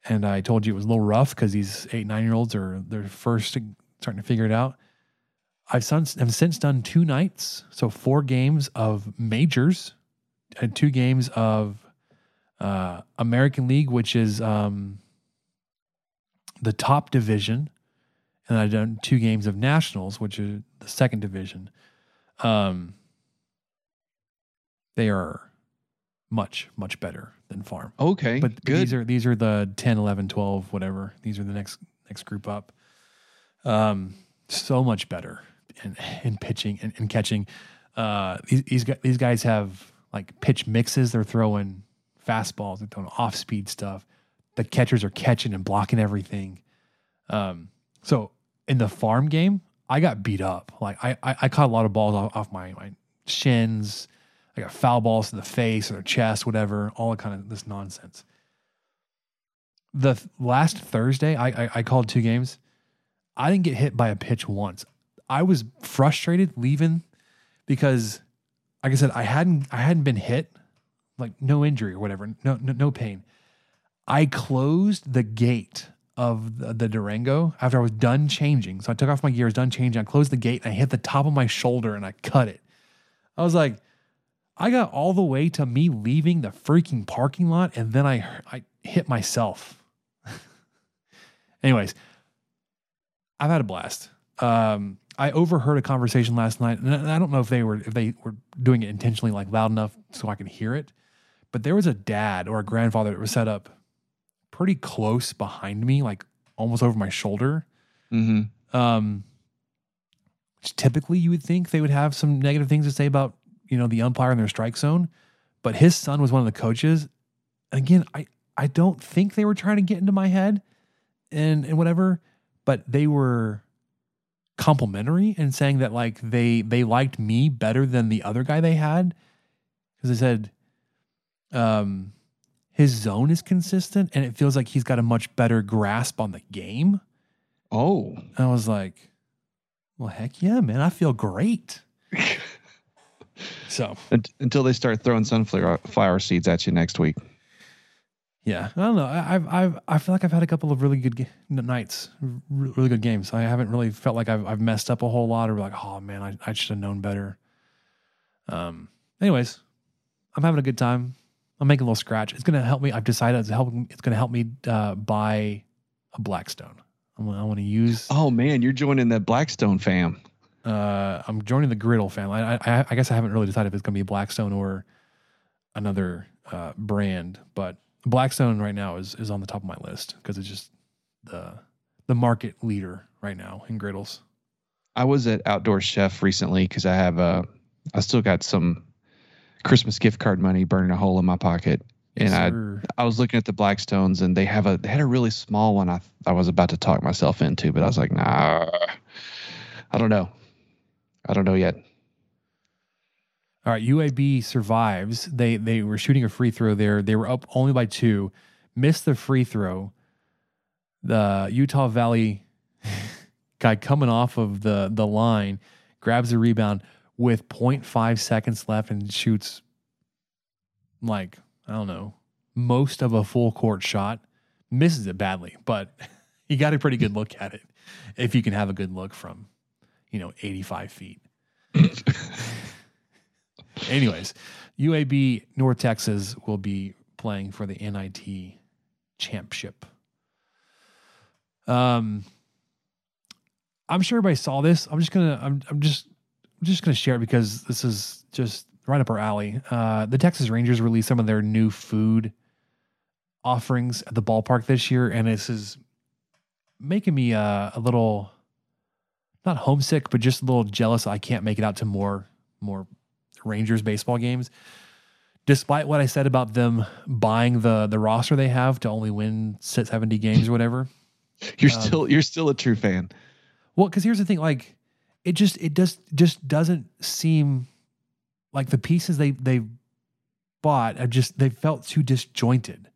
And I told you it was a little rough because these eight nine year olds are they're first starting to figure it out. I've since, have since done two nights, so four games of majors, and two games of uh, American League, which is um, the top division, and I've done two games of nationals, which is the second division. Um, they are much much better than farm Okay. but good. these are these are the 10 11 12 whatever these are the next next group up um so much better in, in pitching and, and catching uh these these these guys have like pitch mixes they're throwing fastballs they're throwing off speed stuff the catchers are catching and blocking everything um so in the farm game i got beat up like i i, I caught a lot of balls off, off my, my shins I got foul balls to the face or the chest, whatever, all that kind of this nonsense. The th- last Thursday, I, I I called two games. I didn't get hit by a pitch once. I was frustrated leaving because, like I said, I hadn't I hadn't been hit, like no injury or whatever, no no, no pain. I closed the gate of the, Durango after I was done changing. So I took off my gear, was done changing. I closed the gate and I hit the top of my shoulder and I cut it. I was like, I got all the way to me leaving the freaking parking lot and then I I hit myself. Anyways, I've had a blast. Um, I overheard a conversation last night, and I don't know if they were if they were doing it intentionally, like loud enough so I could hear it. But there was a dad or a grandfather that was set up pretty close behind me, like almost over my shoulder. Mm-hmm. Um, which typically you would think they would have some negative things to say about you know the umpire in their strike zone, but his son was one of the coaches. And again, I I don't think they were trying to get into my head and and whatever, but they were complimentary and saying that like they they liked me better than the other guy they had because they said um his zone is consistent and it feels like he's got a much better grasp on the game. Oh. I was like, well, heck yeah, man. I feel great. So Unt- until they start throwing sunflower flower seeds at you next week. yeah, I don't know. I, I've I've I feel like I've had a couple of really good ga- nights, really good games. I haven't really felt like I've I've messed up a whole lot or like oh man, I I should have known better. Um. Anyways, I'm having a good time. I'm making a little scratch. It's gonna help me. I've decided it's helping. It's gonna help me uh, buy a Blackstone. I'm, I want to use. Oh man, you're joining the Blackstone fam. Uh, I'm joining the Griddle family. I, I, I guess I haven't really decided if it's going to be Blackstone or another uh, brand, but Blackstone right now is is on the top of my list because it's just the the market leader right now in griddles. I was at Outdoor Chef recently because I have uh, I still got some Christmas gift card money burning a hole in my pocket, and I. I was looking at the Blackstones and they have a they had a really small one I I was about to talk myself into, but I was like, nah, I don't know, I don't know yet. All right, UAB survives. They they were shooting a free throw there. They were up only by two, missed the free throw. The Utah Valley guy coming off of the the line grabs the rebound with 0.5 seconds left and shoots like I don't know most of a full court shot. Misses it badly, but he got a pretty good look at it. If you can have a good look from, you know, 85 feet. Anyways, UAB North Texas will be playing for the NIT championship. Um, I'm sure everybody saw this. I'm just gonna I'm I'm just I'm just gonna share it because this is just right up our alley. Uh, the Texas Rangers released some of their new food offerings at the ballpark this year, and this is making me uh, a little not homesick, but just a little jealous. I can't make it out to more more Rangers baseball games. Despite what I said about them buying the the roster they have to only win 70 games or whatever. You're Um, still you're still a true fan. Well, because here's the thing, like it just it just just doesn't seem like the pieces they they bought are just they felt too disjointed.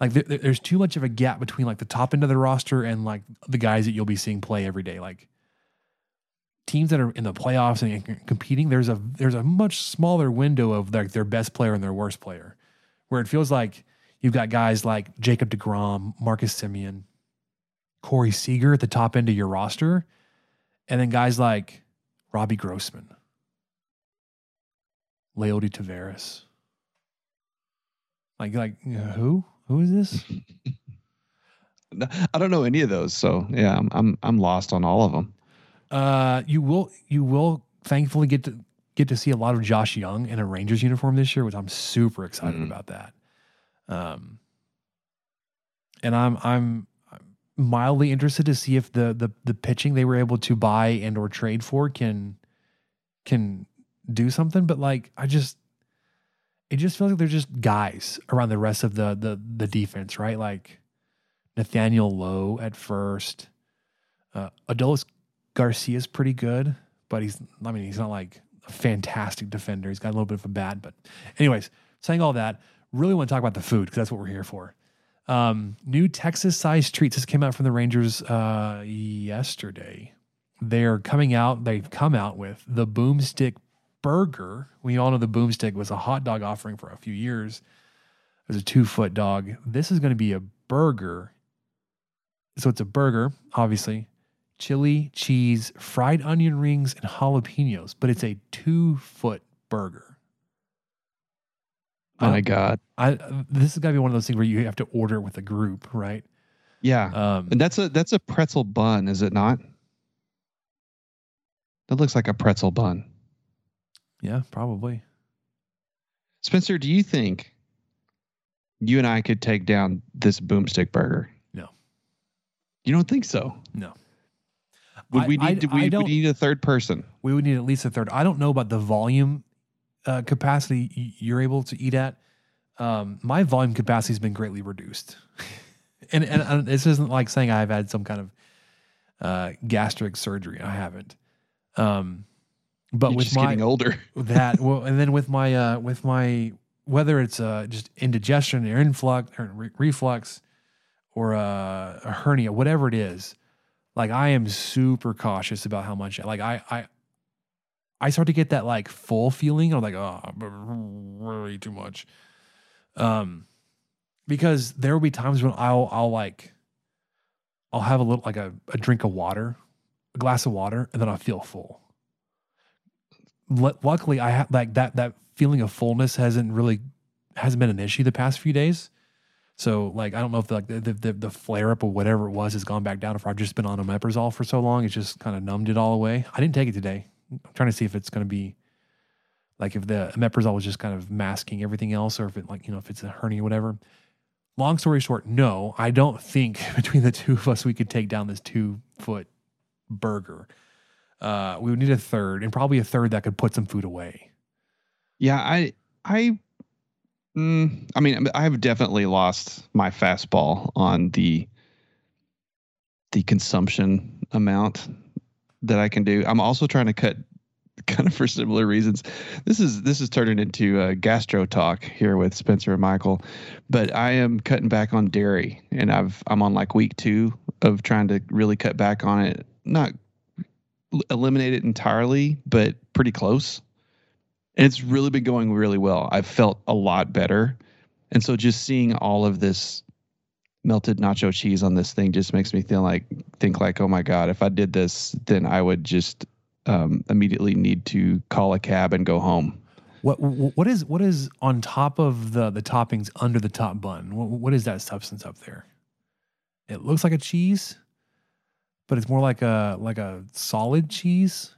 Like there, there- there's too much of a gap between like the top end of the roster and like the guys that you'll be seeing play every day. Like teams that are in the playoffs and c- competing, there's a there's a much smaller window of like their best player and their worst player, where it feels like you've got guys like Jacob Degrom, Marcus Semien, Corey Seager at the top end of your roster, and then guys like Robbie Grossman, Leody Taveras. Like, like you know, who? Who is this? I don't know any of those, so yeah, I'm I'm, I'm lost on all of them. Uh, you will you will thankfully get to get to see a lot of Josh Jung in a Rangers uniform this year, which I'm super excited Mhm. about that. Um, and I'm I'm mildly interested to see if the the the pitching they were able to buy and or trade for can can do something. But like, I just it just feels like they're just guys around the rest of the the the defense, right? Like Nathaniel Lowe at first. Uh, Adolis Garcia's pretty good, but he's I mean he's not like a fantastic defender. He's got a little bit of a bat, but anyways, saying all that, really want to talk about the food because that's what we're here for. Um, new Texas sized treats. This came out from the Rangers uh, yesterday. They're coming out. They've come out with the Boomstick Burger. We all know the Boomstick was a hot dog offering for a few years. It was a two foot dog. This is going to be a burger. So it's a burger, obviously, chili, cheese, fried onion rings, and jalapenos, but it's a two foot burger. My God, I this has got to be one of those things where you have to order with a group, right? yeah, Um, and that's a that's a pretzel bun, is it not? That looks like a pretzel bun. yeah, probably. Spencer, do you think you and I could take down this boomstick burger? No. You don't think so? No. Would I- we need I we, we don't- need a third person? We would need at least a third. I don't know about the volume uh, capacity you're able to eat at. Um, my volume capacity has been greatly reduced, and, and and this isn't like saying I've had some kind of uh, gastric surgery. I haven't. Um, but You're with my getting older. that well, and then with my uh, with my whether it's uh, just indigestion or influx or re- reflux or uh, a hernia, whatever it is, like I am super cautious about how much. Like I I I start to get that like full feeling. I'm like, oh, really too much. Um, because there will be times when I'll I'll like I'll have a little like a, a drink of water, a glass of water, and then I'll feel full. L- luckily, I have like that that feeling of fullness hasn't really hasn't been an issue the past few days. So like I don't know if the, like the the, the flare up or whatever it was has gone back down. If I've just been on omeprazole for so long, it's just kind of numbed it all away. I didn't take it today. I'm trying to see if it's going to be like if the omeprazole was just kind of masking everything else, or if it like you know if it's a hernia or whatever. Long story short, no, I don't think between the two of us we could take down this two foot burger. Uh, we would need a third, and probably a third that could put some food away. Yeah, I I mm, I mean I've definitely lost my fastball on the the consumption amount that I can do. I'm also trying to cut kind of for similar reasons. This is this is turning into a gastro talk here with Spencer and Michael, but I am cutting back on dairy, and I've I'm on like week two of trying to really cut back on it. Not eliminate it entirely, but pretty close. And it's really been going really well. I've felt a lot better, and so just seeing all of this melted nacho cheese on this thing just makes me feel like think like, oh my god, if I did this, then I would just um, immediately need to call a cab and go home. What what is what is on top of the the toppings under the top bun? What, what is that substance up there? It looks like a cheese, but it's more like a like a solid cheese.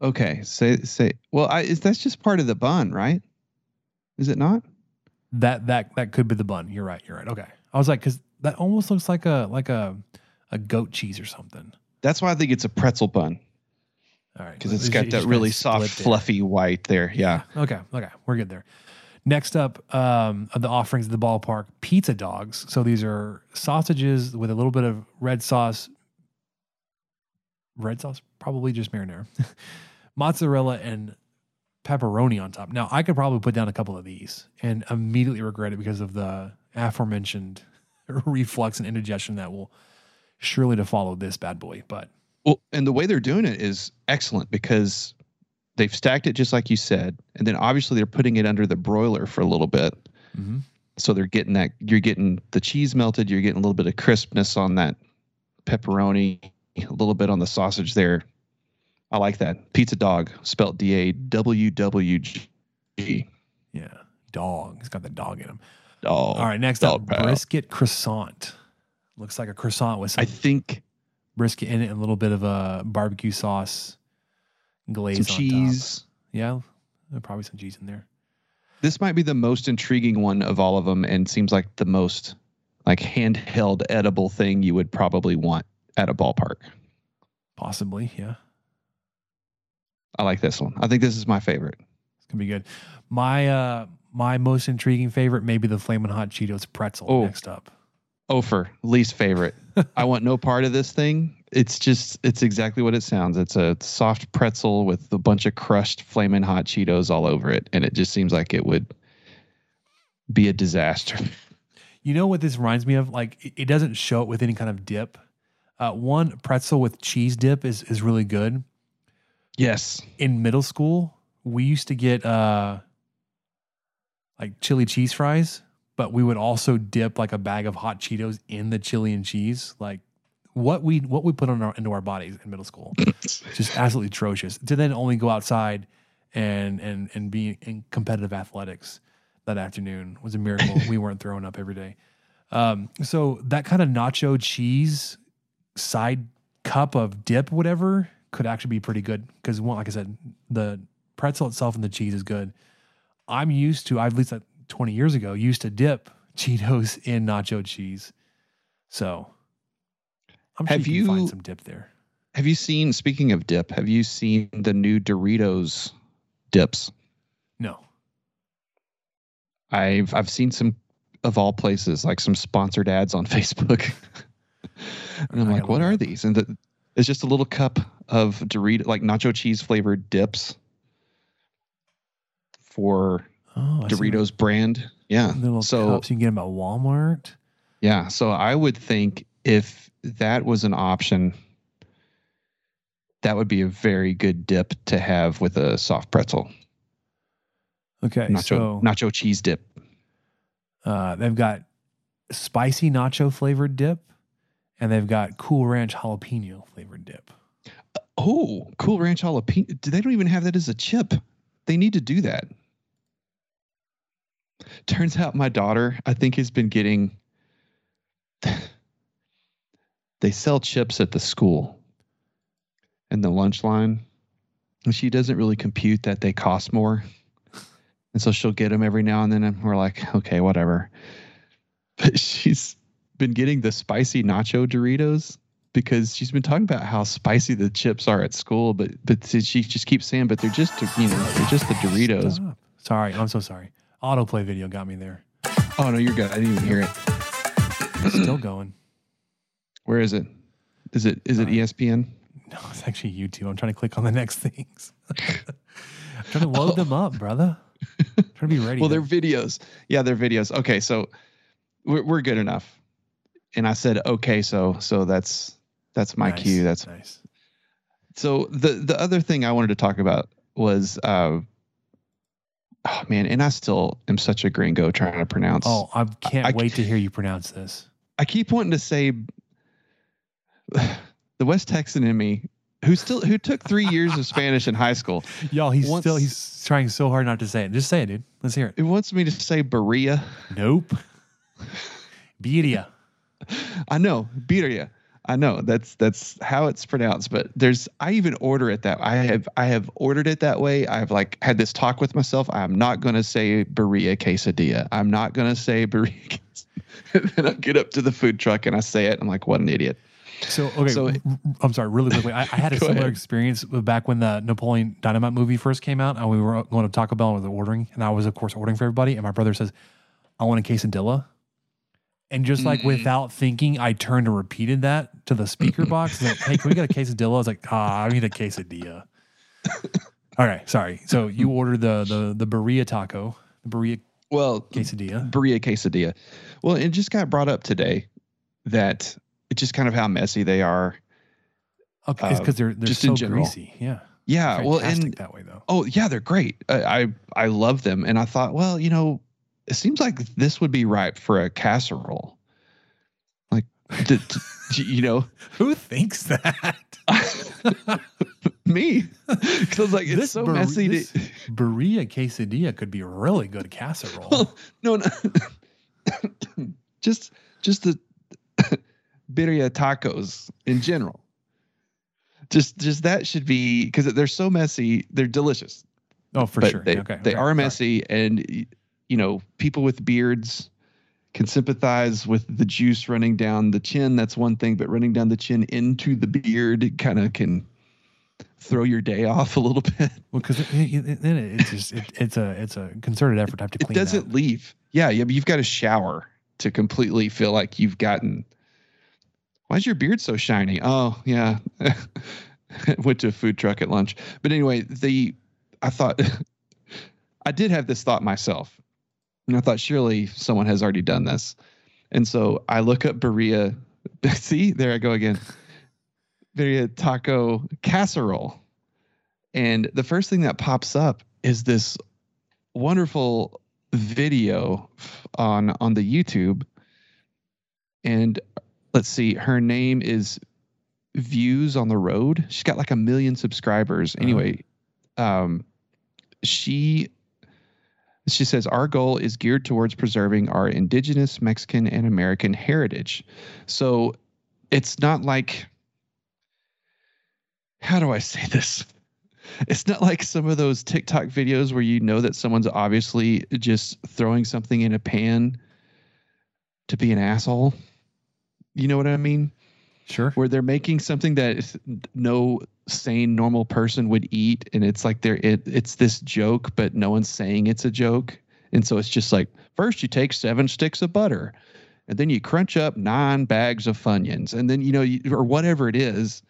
Okay, say say. Well, I, is that's just part of the bun, right? Is it not? That that that could be the bun. You're right. You're right. Okay. I was like, because that almost looks like a like a a goat cheese or something. That's why I think it's a pretzel bun. All right. Because it's got that really soft, fluffy white there. Yeah. Okay. Okay. We're good there. Next up, um, of the offerings at the ballpark, pizza dogs. So these are sausages with a little bit of red sauce. Red sauce, probably just marinara, mozzarella, and pepperoni on top. Now, I could probably put down a couple of these and immediately regret it because of the aforementioned reflux and indigestion that will surely to follow this bad boy. But well, and the way they're doing it is excellent because they've stacked it just like you said, and then obviously they're putting it under the broiler for a little bit. Mm-hmm. So they're getting that you're getting the cheese melted, you're getting a little bit of crispness on that pepperoni, a little bit on the sausage there. I like that. Pizza dog, spelled D A W W G. Yeah, dog. He's got the dog in him. Dog. All right, next dog up, pal. brisket croissant. Looks like a croissant with some I think brisket in it and a little bit of a barbecue sauce glaze some cheese. top. Yeah, probably some cheese in there. This might be the most intriguing one of all of them, and seems like the most like handheld edible thing you would probably want at a ballpark. Possibly, yeah. I like this one. I think this is my favorite. It's gonna be good. My uh my most intriguing favorite, maybe the flaming hot Cheetos pretzel Oh. next up. Ofer, least favorite. I want no part of this thing. It's just, it's exactly what it sounds. It's a soft pretzel with a bunch of crushed flaming hot Cheetos all over it. And it just seems like it would be a disaster. You know what this reminds me of? Like it, doesn't show it with any kind of dip. Uh, one pretzel with cheese dip is is really good. Yes. In middle school, we used to get uh like chili cheese fries, but we would also dip like a bag of hot Cheetos in the chili and cheese. Like what we what we put on our into our bodies in middle school, just absolutely atrocious. To then only go outside and and and be in competitive athletics that afternoon was a miracle. we weren't throwing up every day. Um, so that kind of nacho cheese side cup of dip, whatever, could actually be pretty good because one, like I said, the pretzel itself and the cheese is good. I'm used to, I've at least like 20 years ago, used to dip Cheetos in nacho cheese. So I'm sure Have you, can find some dip there. Have you seen, speaking of dip, have you seen the new Doritos dips? No. I've I've seen some of all places, like some sponsored ads on Facebook. and I'm I like, what are these? And the, it's just a little cup of Dorito, like nacho cheese flavored dips for Oh, Doritos brand. Yeah. Little So cups you can get them at Walmart. yeah. So I would think if that was an option, that would be a very good dip to have with a soft pretzel. Okay, Nacho so nacho cheese dip. uh, they've got spicy nacho flavored dip, and they've got Cool Ranch jalapeno flavored dip. Oh, Cool Ranch jalapeno. Do They don't even have that as a chip. They need to do that. Turns out my daughter, I think, has been getting. they sell chips at the school in the lunch line. And she doesn't really compute that they cost more. And so she'll get them every now and then. And we're like, okay, whatever. But she's been getting the spicy nacho Doritos because she's been talking about how spicy the chips are at school, but but she just keeps saying, but they're just you know they're just the Doritos. Stop. Sorry, I'm so sorry. Autoplay video got me there. Oh no, you're good. I didn't even hear it. It's still going. Where is it? Is it is it uh, E ESPN? No, it's actually YouTube. I'm trying to click on the next things. I'm trying to load oh. them up, brother. I'm trying to be ready. Well, to- they're videos. Yeah, they're videos. Okay, so we're we're good enough. And I said okay, so so that's that's my Nice, cue. That's nice. so the the other thing I wanted to talk about was uh oh man, and I still am such a gringo trying to pronounce. Oh, I can't I- wait to hear you pronounce this. I keep wanting to say the West Texan in me, who still who took three years of Spanish in high school, Y'all, he's Once- still he's trying so hard not to say it. Just say it, dude. Let's hear it. it wants me to say Berea. Nope. Birria. I know Berea. I know that's that's how it's pronounced, but there's I even order it that I have I have ordered it that way. I've like had this talk with myself. I'm not gonna say Berea quesadilla. I'm not gonna say Berea. and then I get up to the food truck and I say it. I'm like, what an idiot. So okay, So- I'm sorry, really quickly. I, I had a similar ahead. experience back when the Napoleon Dynamite movie first came out, and we were going to Taco Bell and we were ordering, and I was of course ordering for everybody, and my brother says, "I want a quesadilla," and just like without thinking, I turned and repeated that to the speaker box. Like, hey, can we get a quesadilla? I was like, ah, I need a quesadilla. okay, sorry. So you ordered the the the burrito taco, the burrito Well, quesadilla. Berea quesadilla. Well, it just got brought up today that it's just kind of how messy they are. Okay, it's uh, because they're they're just so in general. greasy. Yeah. Yeah, well, and that way though. oh yeah, they're great. I, I I love them, and I thought, well, you know, it seems like this would be ripe for a casserole. Like, you know, Who thinks that? me, because I was like, it's so bur- messy. this to, burrito quesadilla could be a really good casserole. Oh, no, no, just just the birria tacos in general. Just just that should be because they're so messy. They're delicious. oh, for but sure. They, okay, they okay, are sorry. messy, and you know, people with beards can sympathize with the juice running down the chin. That's one thing, but running down the chin into the beard kind of can throw your day off a little bit. Well, because it, it, it, it's just it, it's a it's a concerted effort to have to clean. It doesn't that. leave. Yeah, yeah, but you've got to shower to completely feel like you've gotten. Why is your beard so shiny? Oh, yeah. Went to a food truck at lunch. But anyway, the I thought I did have this thought myself. And I thought surely someone has already done this. And so I look up Berea. See, there I go again. Berea taco casserole. And the first thing that pops up is this wonderful video on on the YouTube. And let's see, her name is Views on the Road. She's got like a million subscribers. Anyway, um she she says our goal is geared towards preserving our indigenous Mexican and American heritage. So it's not like how do I say this? It's not like some of those TikTok videos where you know that someone's obviously just throwing something in a pan to be an asshole. You know what I mean? Sure. Where they're making something that is- no sane normal person would eat and it's like they're it, it's this joke but no one's saying it's a joke. And so it's just like first you take 7 sticks of butter and then you crunch up 9 bags of funyuns and then you know you, or whatever it is.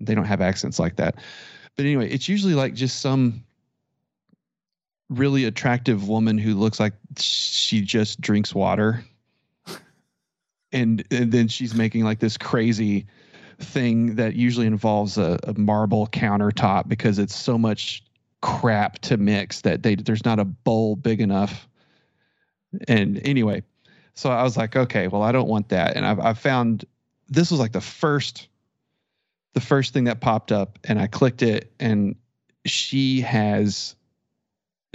They don't have accents like that. But anyway, it's usually like just some really attractive woman who looks like she just drinks water. And and then she's making like this crazy thing that usually involves a, a marble countertop because it's so much crap to mix that they there's not a bowl big enough. And anyway, so I was like, okay, well, I don't want that. And I've I found this was like the first the first thing that popped up and I clicked it and she has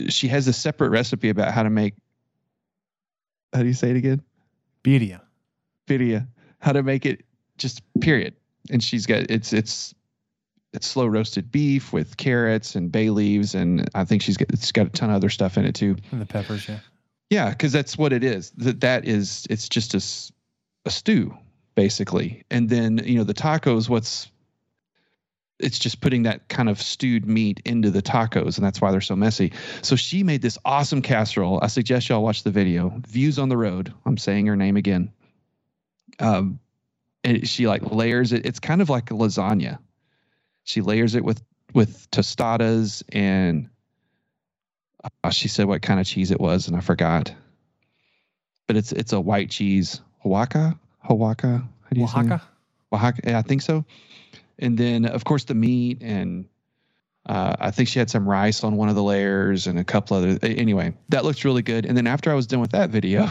she has a separate recipe about how to make how do you say it again? Birria. Birria. How to make it just period. And she's got it's it's it's slow roasted beef with carrots and bay leaves and I think she's got it's got a ton of other stuff in it too. And the peppers, yeah. Yeah, because that's what it is. That that is it's just a, a stew basically, and then you know the tacos. What's it's just putting that kind of stewed meat into the tacos, and that's why they're so messy. So she made this awesome casserole. I suggest y'all watch the video. Views on the road. I'm saying her name again. Um, and she like layers it. It's kind of like a lasagna. She layers it with with tostadas and uh, she said what kind of cheese it was, and I forgot. But it's it's a white cheese, Oaxaca, Oaxaca. How do you say? Oaxaca. Oaxaca, yeah, I think so. And then of course the meat, and uh, I think she had some rice on one of the layers, and a couple other. Anyway, that looks really good. And then after I was done with that video,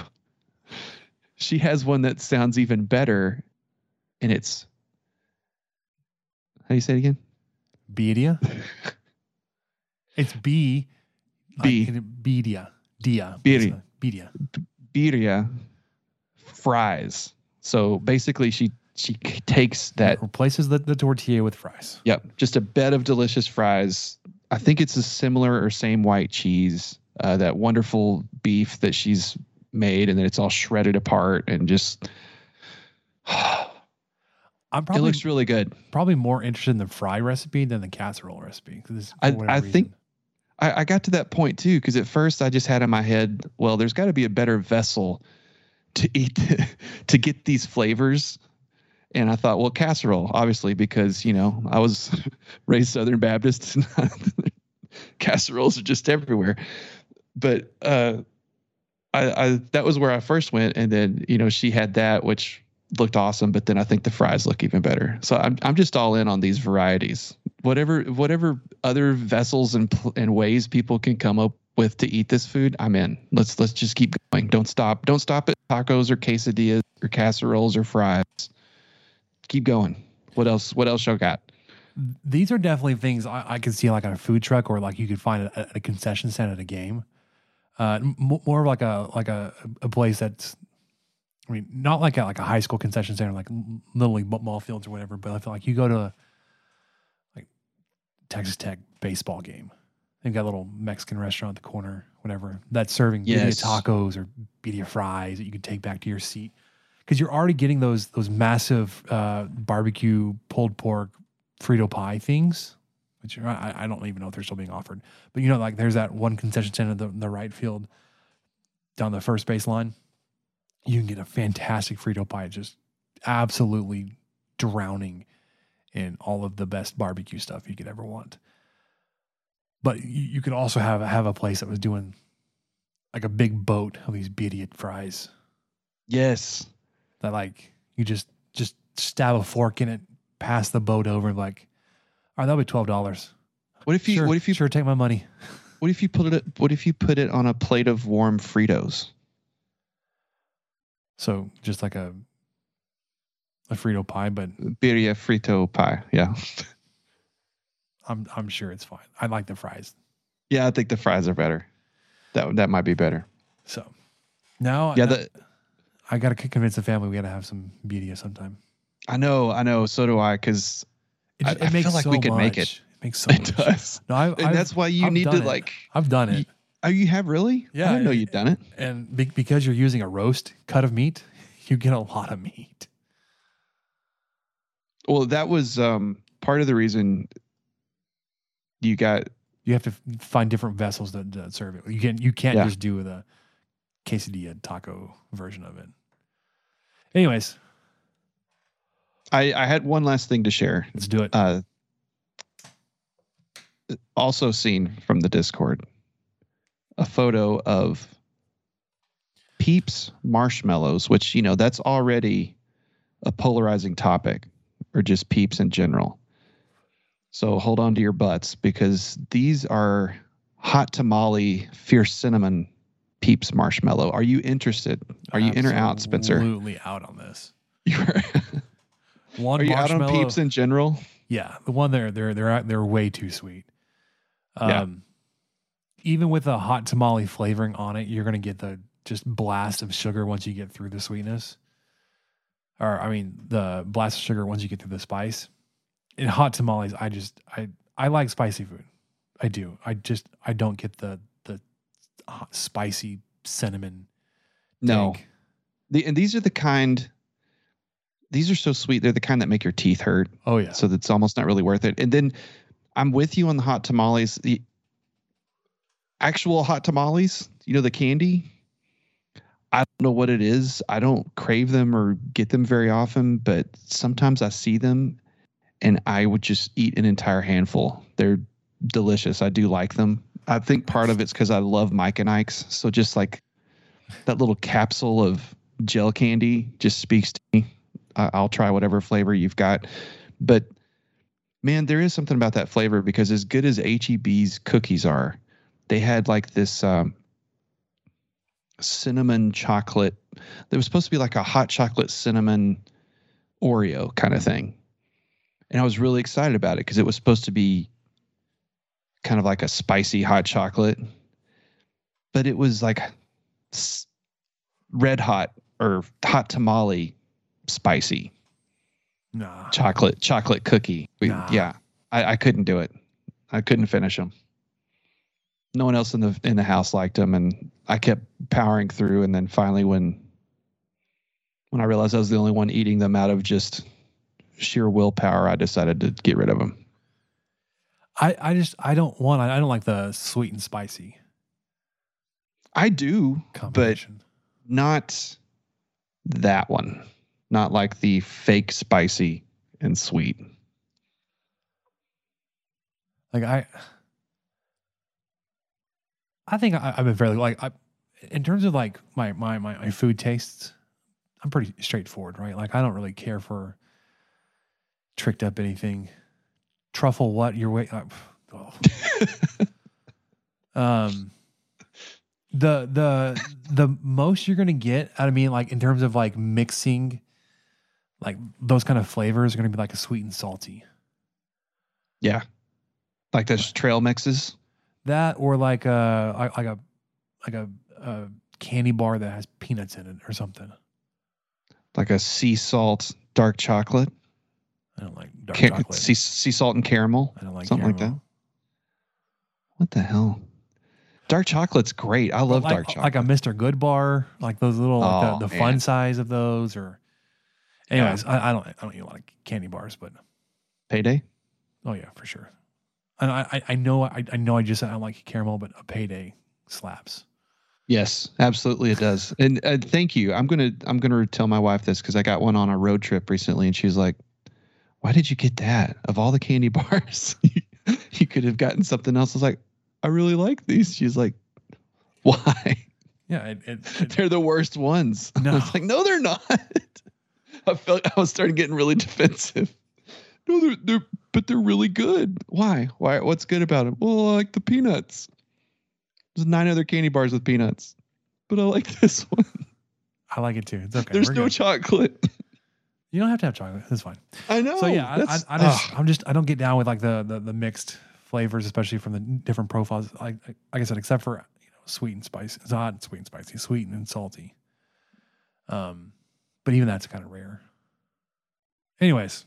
she has one that sounds even better, and it's how do you say it again? Birria. it's B. B. Birria. Dia. Birria. Birria. birria fries. So basically, she she takes that Replaces the, the tortilla with fries. Yep, just a bed of delicious fries. I think it's a similar or same white cheese, uh, that wonderful beef that she's made, and then it's all shredded apart and just. I'm probably, it looks really good. probably more interested in the fry recipe than the casserole recipe. this- I, I think I, I got to that point too because at first I just had in my head, well, there's got to be a better vessel to eat to get these flavors. And I thought, well, casserole, obviously, because you know I was raised Southern Baptist, and casseroles are just everywhere. But uh, I, I that was where I first went, and then you know she had that, which looked awesome. But then I think the fries look even better. So I'm I'm just all in on these varieties. Whatever whatever other vessels and and ways people can come up with to eat this food, I'm in. Let's let's just keep going. Don't stop. Don't stop at tacos or quesadillas or casseroles or fries. Keep going. What else? What else y'all got? these are definitely things I, I could see like on a food truck or like you could find at, a concession stand at a game. Uh, more of like a like a, a place that's, I mean, not like at like a high school concession center like L- Little League ball fields or whatever. But I feel like you go to a, like Texas Tech baseball game, they've got a little Mexican restaurant at the corner, whatever that's serving Yes. tacos or birria fries that you can take back to your seat because you're already getting those those massive uh, barbecue pulled pork Frito pie things, which I, I don't even know if they're still being offered. But you know, like there's that one concession stand in the, the right field down the first base line. You can get a fantastic Frito pie, just absolutely drowning in all of the best barbecue stuff you could ever want. But you, you could also have have a place that was doing like a big boat of these birria fries Yes. that like you just just stab a fork in it, pass the boat over, and like, all right, that'll be twelve dollars. What if you Sure, what if you sure take my money? what if you put it what if you put it on a plate of warm Fritos? So just like a a Frito pie, but Birria frito pie. Yeah. I'm I'm sure it's fine. I like the fries. Yeah, I think the fries are better. That that might be better. So now, Yeah, I, the I got to convince the family we got to have some birria sometime. I know, I know. So do I, because It, I- it I feel makes like so we can make it. It makes so it much. does. No, I, And I've- that's why you I've need to it. like. I've done it. Oh, you have really? Yeah, I didn't know you'd done it. and be, because you're using a roast cut of meat, you get a lot of meat. Well, that was um part of the reason you got. You have to find different vessels that, that serve it. You can't. you can't Yeah. just do the quesadilla taco version of it. Anyways, I I had one last thing to share. let's do it. Uh, also seen from the Discord, a photo of Peeps marshmallows, which you know that's already a polarizing topic, or just peeps in general. So hold on to your butts because these are hot tamale fierce cinnamon peeps marshmallow. Are you interested? Are you in or out, Spencer? Absolutely out on this. You're One Are you out on peeps in general? Yeah, the one there, they're they're they're way too sweet. Um, Yeah. Even with a hot tamale flavoring on it, you're gonna get the just blast of sugar once you get through the sweetness. Or I mean, the blast of sugar once you get through the spice. In hot tamales, I just I I like spicy food. I do. I just I don't get the the hot, spicy cinnamon. No. take. The, and these are the kind. These are so sweet. They're the kind that make your teeth hurt. Oh yeah. So that's almost not really worth it. And then I'm with you on the hot tamales. The actual hot tamales, you know, the candy. I don't know what it is. I don't crave them or get them very often, but sometimes I see them and I would just eat an entire handful. They're delicious. I do like them. I think part of it's because I love Mike and Ike's. So just like that little capsule of gel candy just speaks to me. I'll try whatever flavor you've got. But man, there is something about that flavor because as good as HEB's cookies are, they had like this um, cinnamon chocolate. There was supposed to be like a hot chocolate cinnamon Oreo kind of thing. And I was really excited about it because it was supposed to be kind of like a spicy hot chocolate, but it was like red hot or hot tamale spicy Nah. chocolate chocolate cookie. We- Nah. Yeah, I, I couldn't do it. I couldn't finish them. No one else in the in the house liked them, and I kept powering through. And then finally, when when I realized I was the only one eating them out of just sheer willpower, I decided to get rid of them. I, I just I don't want I don't like the sweet and spicy I do, but not that one. Not like the fake spicy and sweet. like I I think I, I've been fairly like I in terms of like my, my my my food tastes, I'm pretty straightforward, right? Like I don't really care for tricked up anything. Truffle what your way uh, oh. um the the the most you're gonna get out of me like in terms of like mixing like those kind of flavors are gonna be like a sweet and salty. Yeah, like those trail mixes. That or like a like a like a, a candy bar that has peanuts in it or something. like a sea salt dark chocolate, I don't like dark Ca- chocolate. sea, sea salt and caramel, I don't like something like that. caramel. What the hell? Dark chocolate's great. I love like, dark chocolate. Like a Mr. Goodbar, like those little like Oh, the, the fun size of those. Or, anyways, I, I don't I don't eat a lot of candy bars, but Payday. oh yeah, for sure. And I I, I know I, I know I just said I don't like caramel, but a payday slaps. Yes, absolutely, it does. And uh, thank you. I'm gonna I'm gonna tell my wife this because I got one on a road trip recently, and she was like, "Why did you get that? Of all the candy bars, you could have gotten something else." I was like, "I really like these." She's like, "Why? Yeah, it, it, it- They're the worst ones." I No. was like, "No, they're not." I felt I was starting getting really defensive. No, they're they're but they're really good. Why? Why? What's good about them? Well, I like the peanuts. There's nine other candy bars with peanuts, but I like this one. I like it too. It's okay. There's We're no good. chocolate. you don't have to have chocolate. That's fine. I know. So yeah, I, I, I just ugh. I'm just I don't get down with like the the, the mixed flavors, especially from the different profiles. Like like I said, except for you know sweet and spicy, it's hot and sweet and spicy, sweet and salty. Um, but even that's kind of rare. Anyways,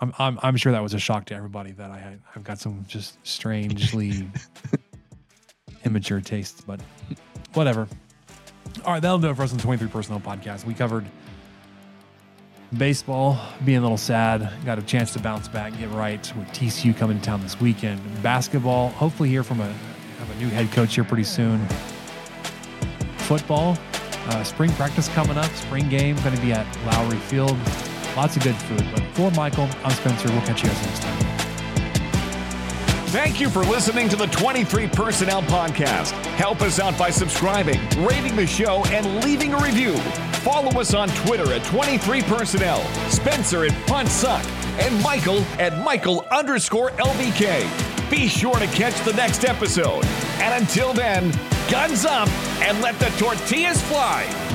I'm I'm I'm sure that was a shock to everybody that I had I've got some just strangely immature tastes, but whatever. All right, that'll do it for us on the 23 Personnel Podcast. We covered baseball, being a little sad. Got a chance to bounce back, get right with TCU coming to town this weekend. Basketball, hopefully hear from a have a new head coach here pretty soon. Football, uh, spring practice coming up, spring game going to be at Lowrey Field. Lots of good food. But for Michael, I'm Spencer. We'll catch you guys next time. Thank you for listening to the 23 Personnel Podcast. Help us out by subscribing, rating the show, and leaving a review. Follow us on Twitter at 23 Personnel, Spencer at Punt Suck, and Michael at Michael underscore LVK. Be sure to catch the next episode. And until then, guns up and let the tortillas fly.